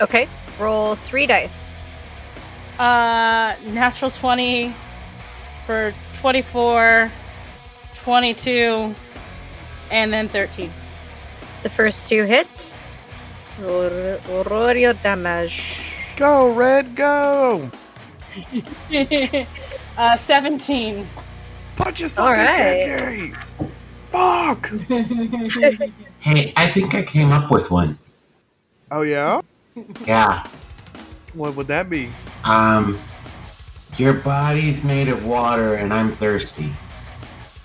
Okay. Roll three dice. Uh, natural 20 for 24, 22, and then 13. The first two hit. Roll, roll your damage. Go, Red, go! uh, 17. Punch his All fucking right. Fuck! Hey, I think I came up with one. Oh, yeah? Yeah. What would that be? Um, your body's made of water and I'm thirsty.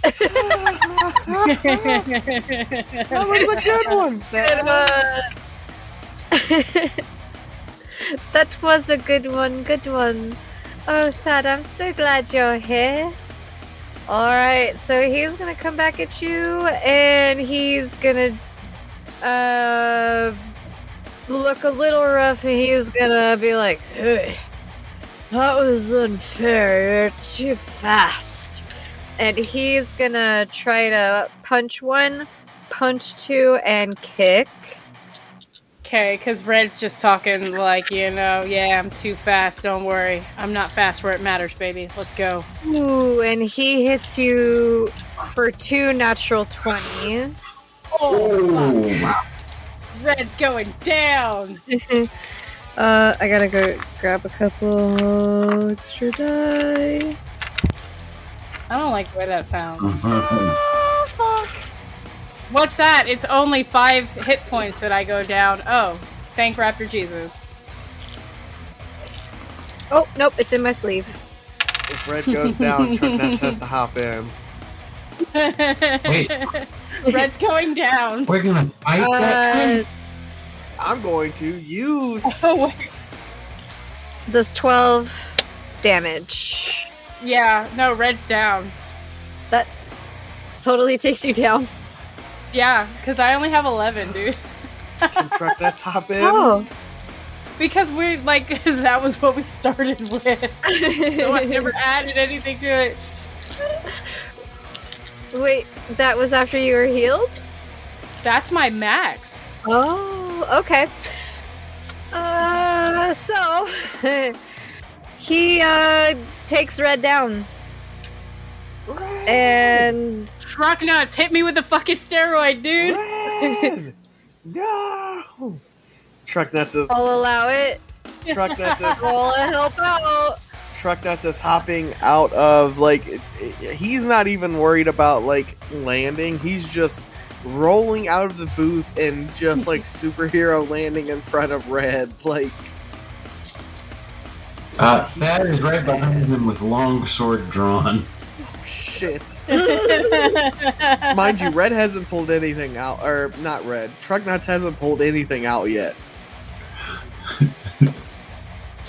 That was a good one! Good one. that was a good one. Good one. Oh, Thad, I'm so glad you're here. All right, so he's gonna come back at you, and he's gonna uh look a little rough, and he's gonna be like, "Hey, that was unfair. You're too fast." And he's gonna try to punch one, punch two, and kick. Okay, because Red's just talking like, you know, yeah, I'm too fast. Don't worry. I'm not fast where it matters, baby. Let's go. Ooh, and he hits you for two natural 20s. Oh, wow. Red's going down. Uh, I gotta go grab a couple extra die. I don't like the way that sounds. Oh, fuck! What's that? It's only five hit points that I go down. Oh, thank Raptor Jesus. Oh, nope, it's in my sleeve. If Red goes down, Trucknuts has to hop in. Wait. Red's going down. We're gonna fight that Uh, thing? I'm going to use. Oh, does 12 damage. Yeah, no, Red's down. That totally takes you down. Yeah, because I only have 11, dude. Can Trucknuts hop in? Oh. Because we're like, because that was what we started with. so I never added anything to it. Wait, that was after you were healed? That's my max. Oh, okay. Uh, so he uh takes Red down, Red! and Truck nuts, hit me with the fucking steroid, dude. Red! no! Trucknuts is. I'll allow it. Truck Nuts is Roll a help out. Truck Nuts is hopping out of like it- it- he's not even worried about like landing. He's just rolling out of the booth and just like superhero landing in front of Red. Like Uh, Thad is right behind him with long sword drawn. shit. Mind you, Red hasn't pulled anything out, or not Red. Truck Nuts hasn't pulled anything out yet.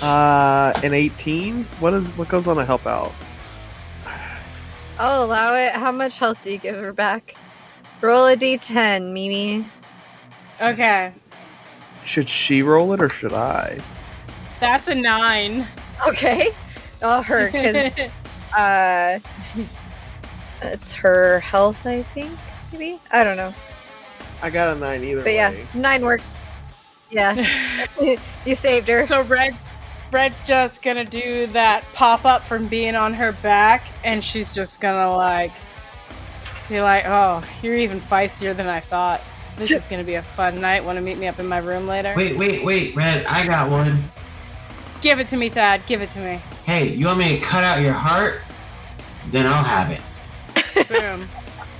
Uh, an eighteen. What is what goes on a help out? I'll allow it. How much health do you give her back? Roll a d10, Mimi. okay, Should she roll it or should I? that's a nine. Okay. I'll her because uh, it's her health. I think maybe I don't know, I got a nine either but yeah, nine works. Yeah, you saved her. So Red's Red's just gonna do that pop up from being on her back, and she's just gonna like be like, "Oh, you're even feistier than I thought. This is gonna be a fun night. Want to meet me up in my room later? Wait, wait, wait, Red, I got one. Give it to me, Thad. Give it to me. Hey, you want me to cut out your heart? Then I'll have it. Boom.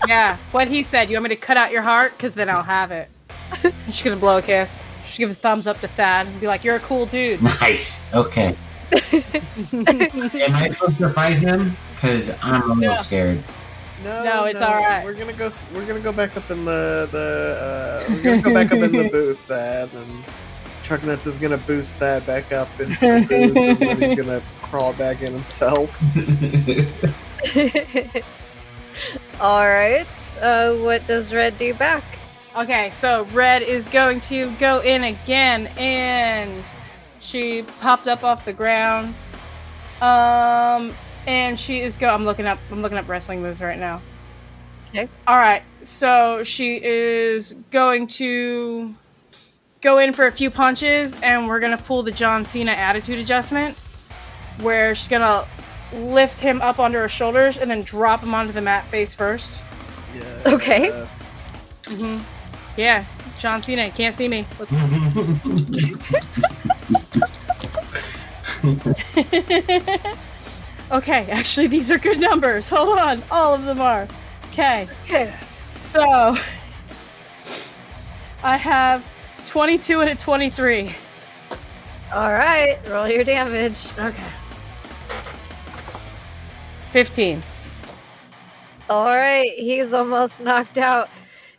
yeah, what he said. You want me to cut out your heart? Because then I'll have it. She's gonna blow a kiss. She gives a thumbs up to Thad and be like, "You're a cool dude." Nice. Okay. Am I supposed to fight him? Because I'm a little No. scared. No, No, it's all right. We're gonna go. We're gonna go back up in the the. Uh, we're gonna go back up in the booth, Thad, and Truck Nuts is gonna boost that back up in the booth, and he's gonna crawl back in himself. All right. Uh, what does Red do back? Okay, so Red is going to go in again, and she popped up off the ground. Um, and she is go. I'm looking up. I'm looking up wrestling moves right now. Okay. All right, so she is going to go in for a few punches, and we're gonna pull the John Cena attitude adjustment, where she's gonna lift him up onto her shoulders and then drop him onto the mat face first. Yes. Okay. hmm Yeah, John Cena can't see me. Let's okay, actually, these are good numbers. Hold on, all of them are. Okay, Okay. so I have 22 and a 23. All right. Roll your damage. Okay. 15. All right. He's almost knocked out,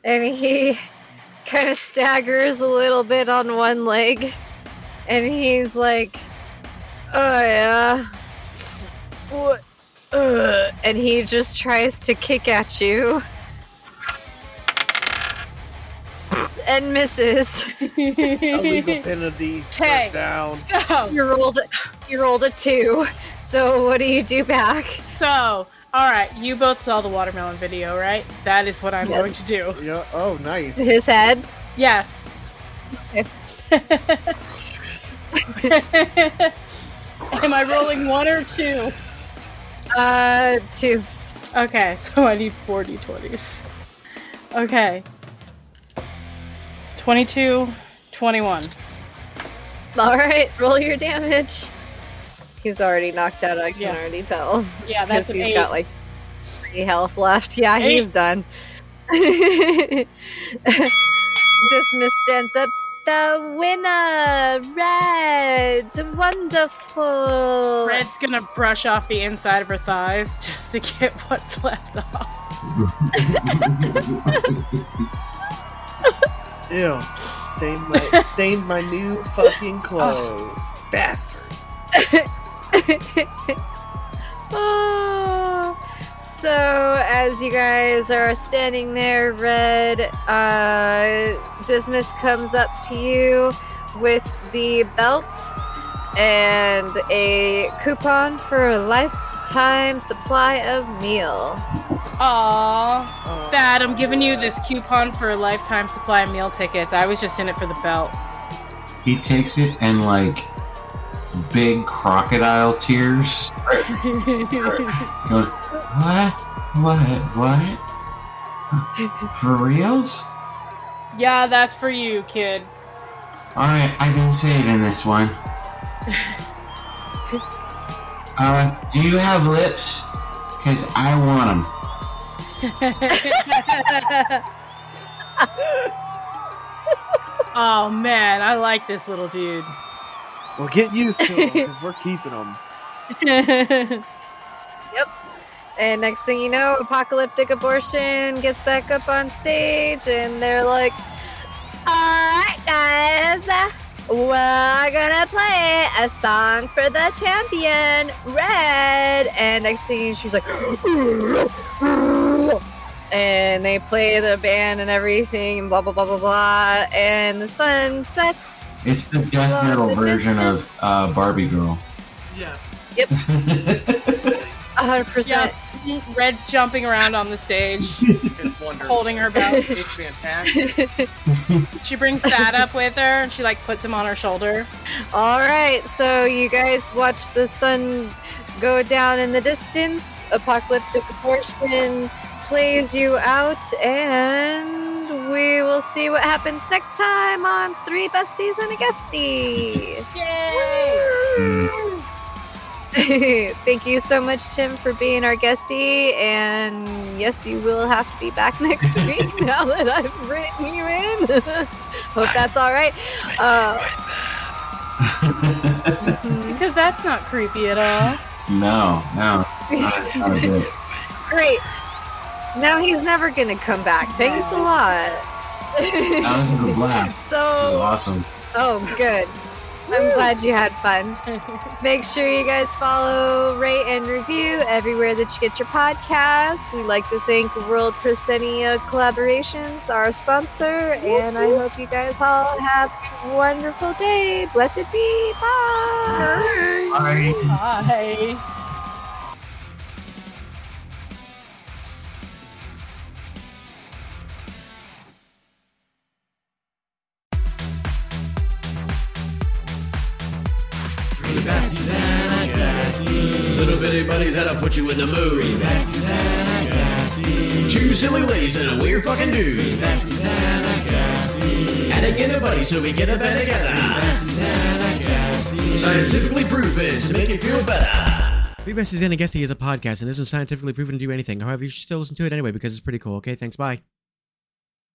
and he kind of staggers a little bit on one leg, and he's like, "Oh yeah." What? Uh, and he just tries to kick at you. And misses. Illegal penalty. Okay. Touchdown. So, You rolled you rolled a two. So what do you do back? so, all right, you both saw the watermelon video, right? That is what I'm going to do. Yeah. Oh, nice. His head. Yes. Okay. Am I rolling one or two? Uh two. Okay, so I need four d20s. Okay. 22, 21. Alright, roll your damage. He's already knocked out, I can Yeah. already tell. Yeah, Because that's an he's eight. got like three health left. Yeah, Eight. he's done. Dismas stands up. The winner, Red, wonderful. Red's gonna brush off the inside of her thighs just to get what's left off. Ew. Stained my stained my new fucking clothes. Bastard. Ah. so as you guys are standing there, Red, uh, Dismas comes up to you with the belt and a coupon for a lifetime supply of meal. Aww. Oh. Thad, I'm giving you this coupon for a lifetime supply of meal tickets. I was just in it for the belt. He takes it and like big crocodile tears. going, what? What? What? For reals? yeah, that's for you, kid. All right, I've been saving this one. Uh, do you have lips? Cause I want them. oh man, I like this little dude. Well, get used to them because we're keeping them. Yep. And next thing you know, apocalyptic abortion gets back up on stage, and they're like, "Alright, guys, we're gonna play a song for the champion, Red." And next thing she's like, and they play the band and everything, and blah blah blah blah blah. And the sun sets. It's the death metal the version of uh, Barbie Girl. Yes. Yep. hundred percent. Red's jumping around on the stage, It's wonderful. holding her belt. It's fantastic. She brings Thad up with her, and she like puts him on her shoulder. All right, so you guys watch the sun go down in the distance. Apocalyptic abortion plays you out, and we will see what happens next time on Three Besties and a Guestie. Yay! Thank you so much, Tim, for being our guestie. And yes, you will have to be back next week now that I've written you in. Hope that's all right. Uh, Because that's not creepy at all. no, no, not, not a bit. Great. Now he's never gonna come back. Thanks a lot. That was a blast. This is so, awesome. oh, good. I'm glad you had fun. Make sure you guys follow, rate, and review everywhere that you get your podcasts. We'd like to thank World Proscenia Collaborations, our sponsor, and I hope you guys all have a wonderful day. Blessed be. Bye. Bye. Bye. Little bitty buddies how to put you in the mood. Two silly ladies and a weird fucking dude. How to get a buddy so we get a bed together. Scientifically proven to make you feel better. Three Besties and a Guestie is a podcast and isn't scientifically proven to do anything. However, you should still listen to it anyway because it's pretty cool. Okay, thanks. Bye.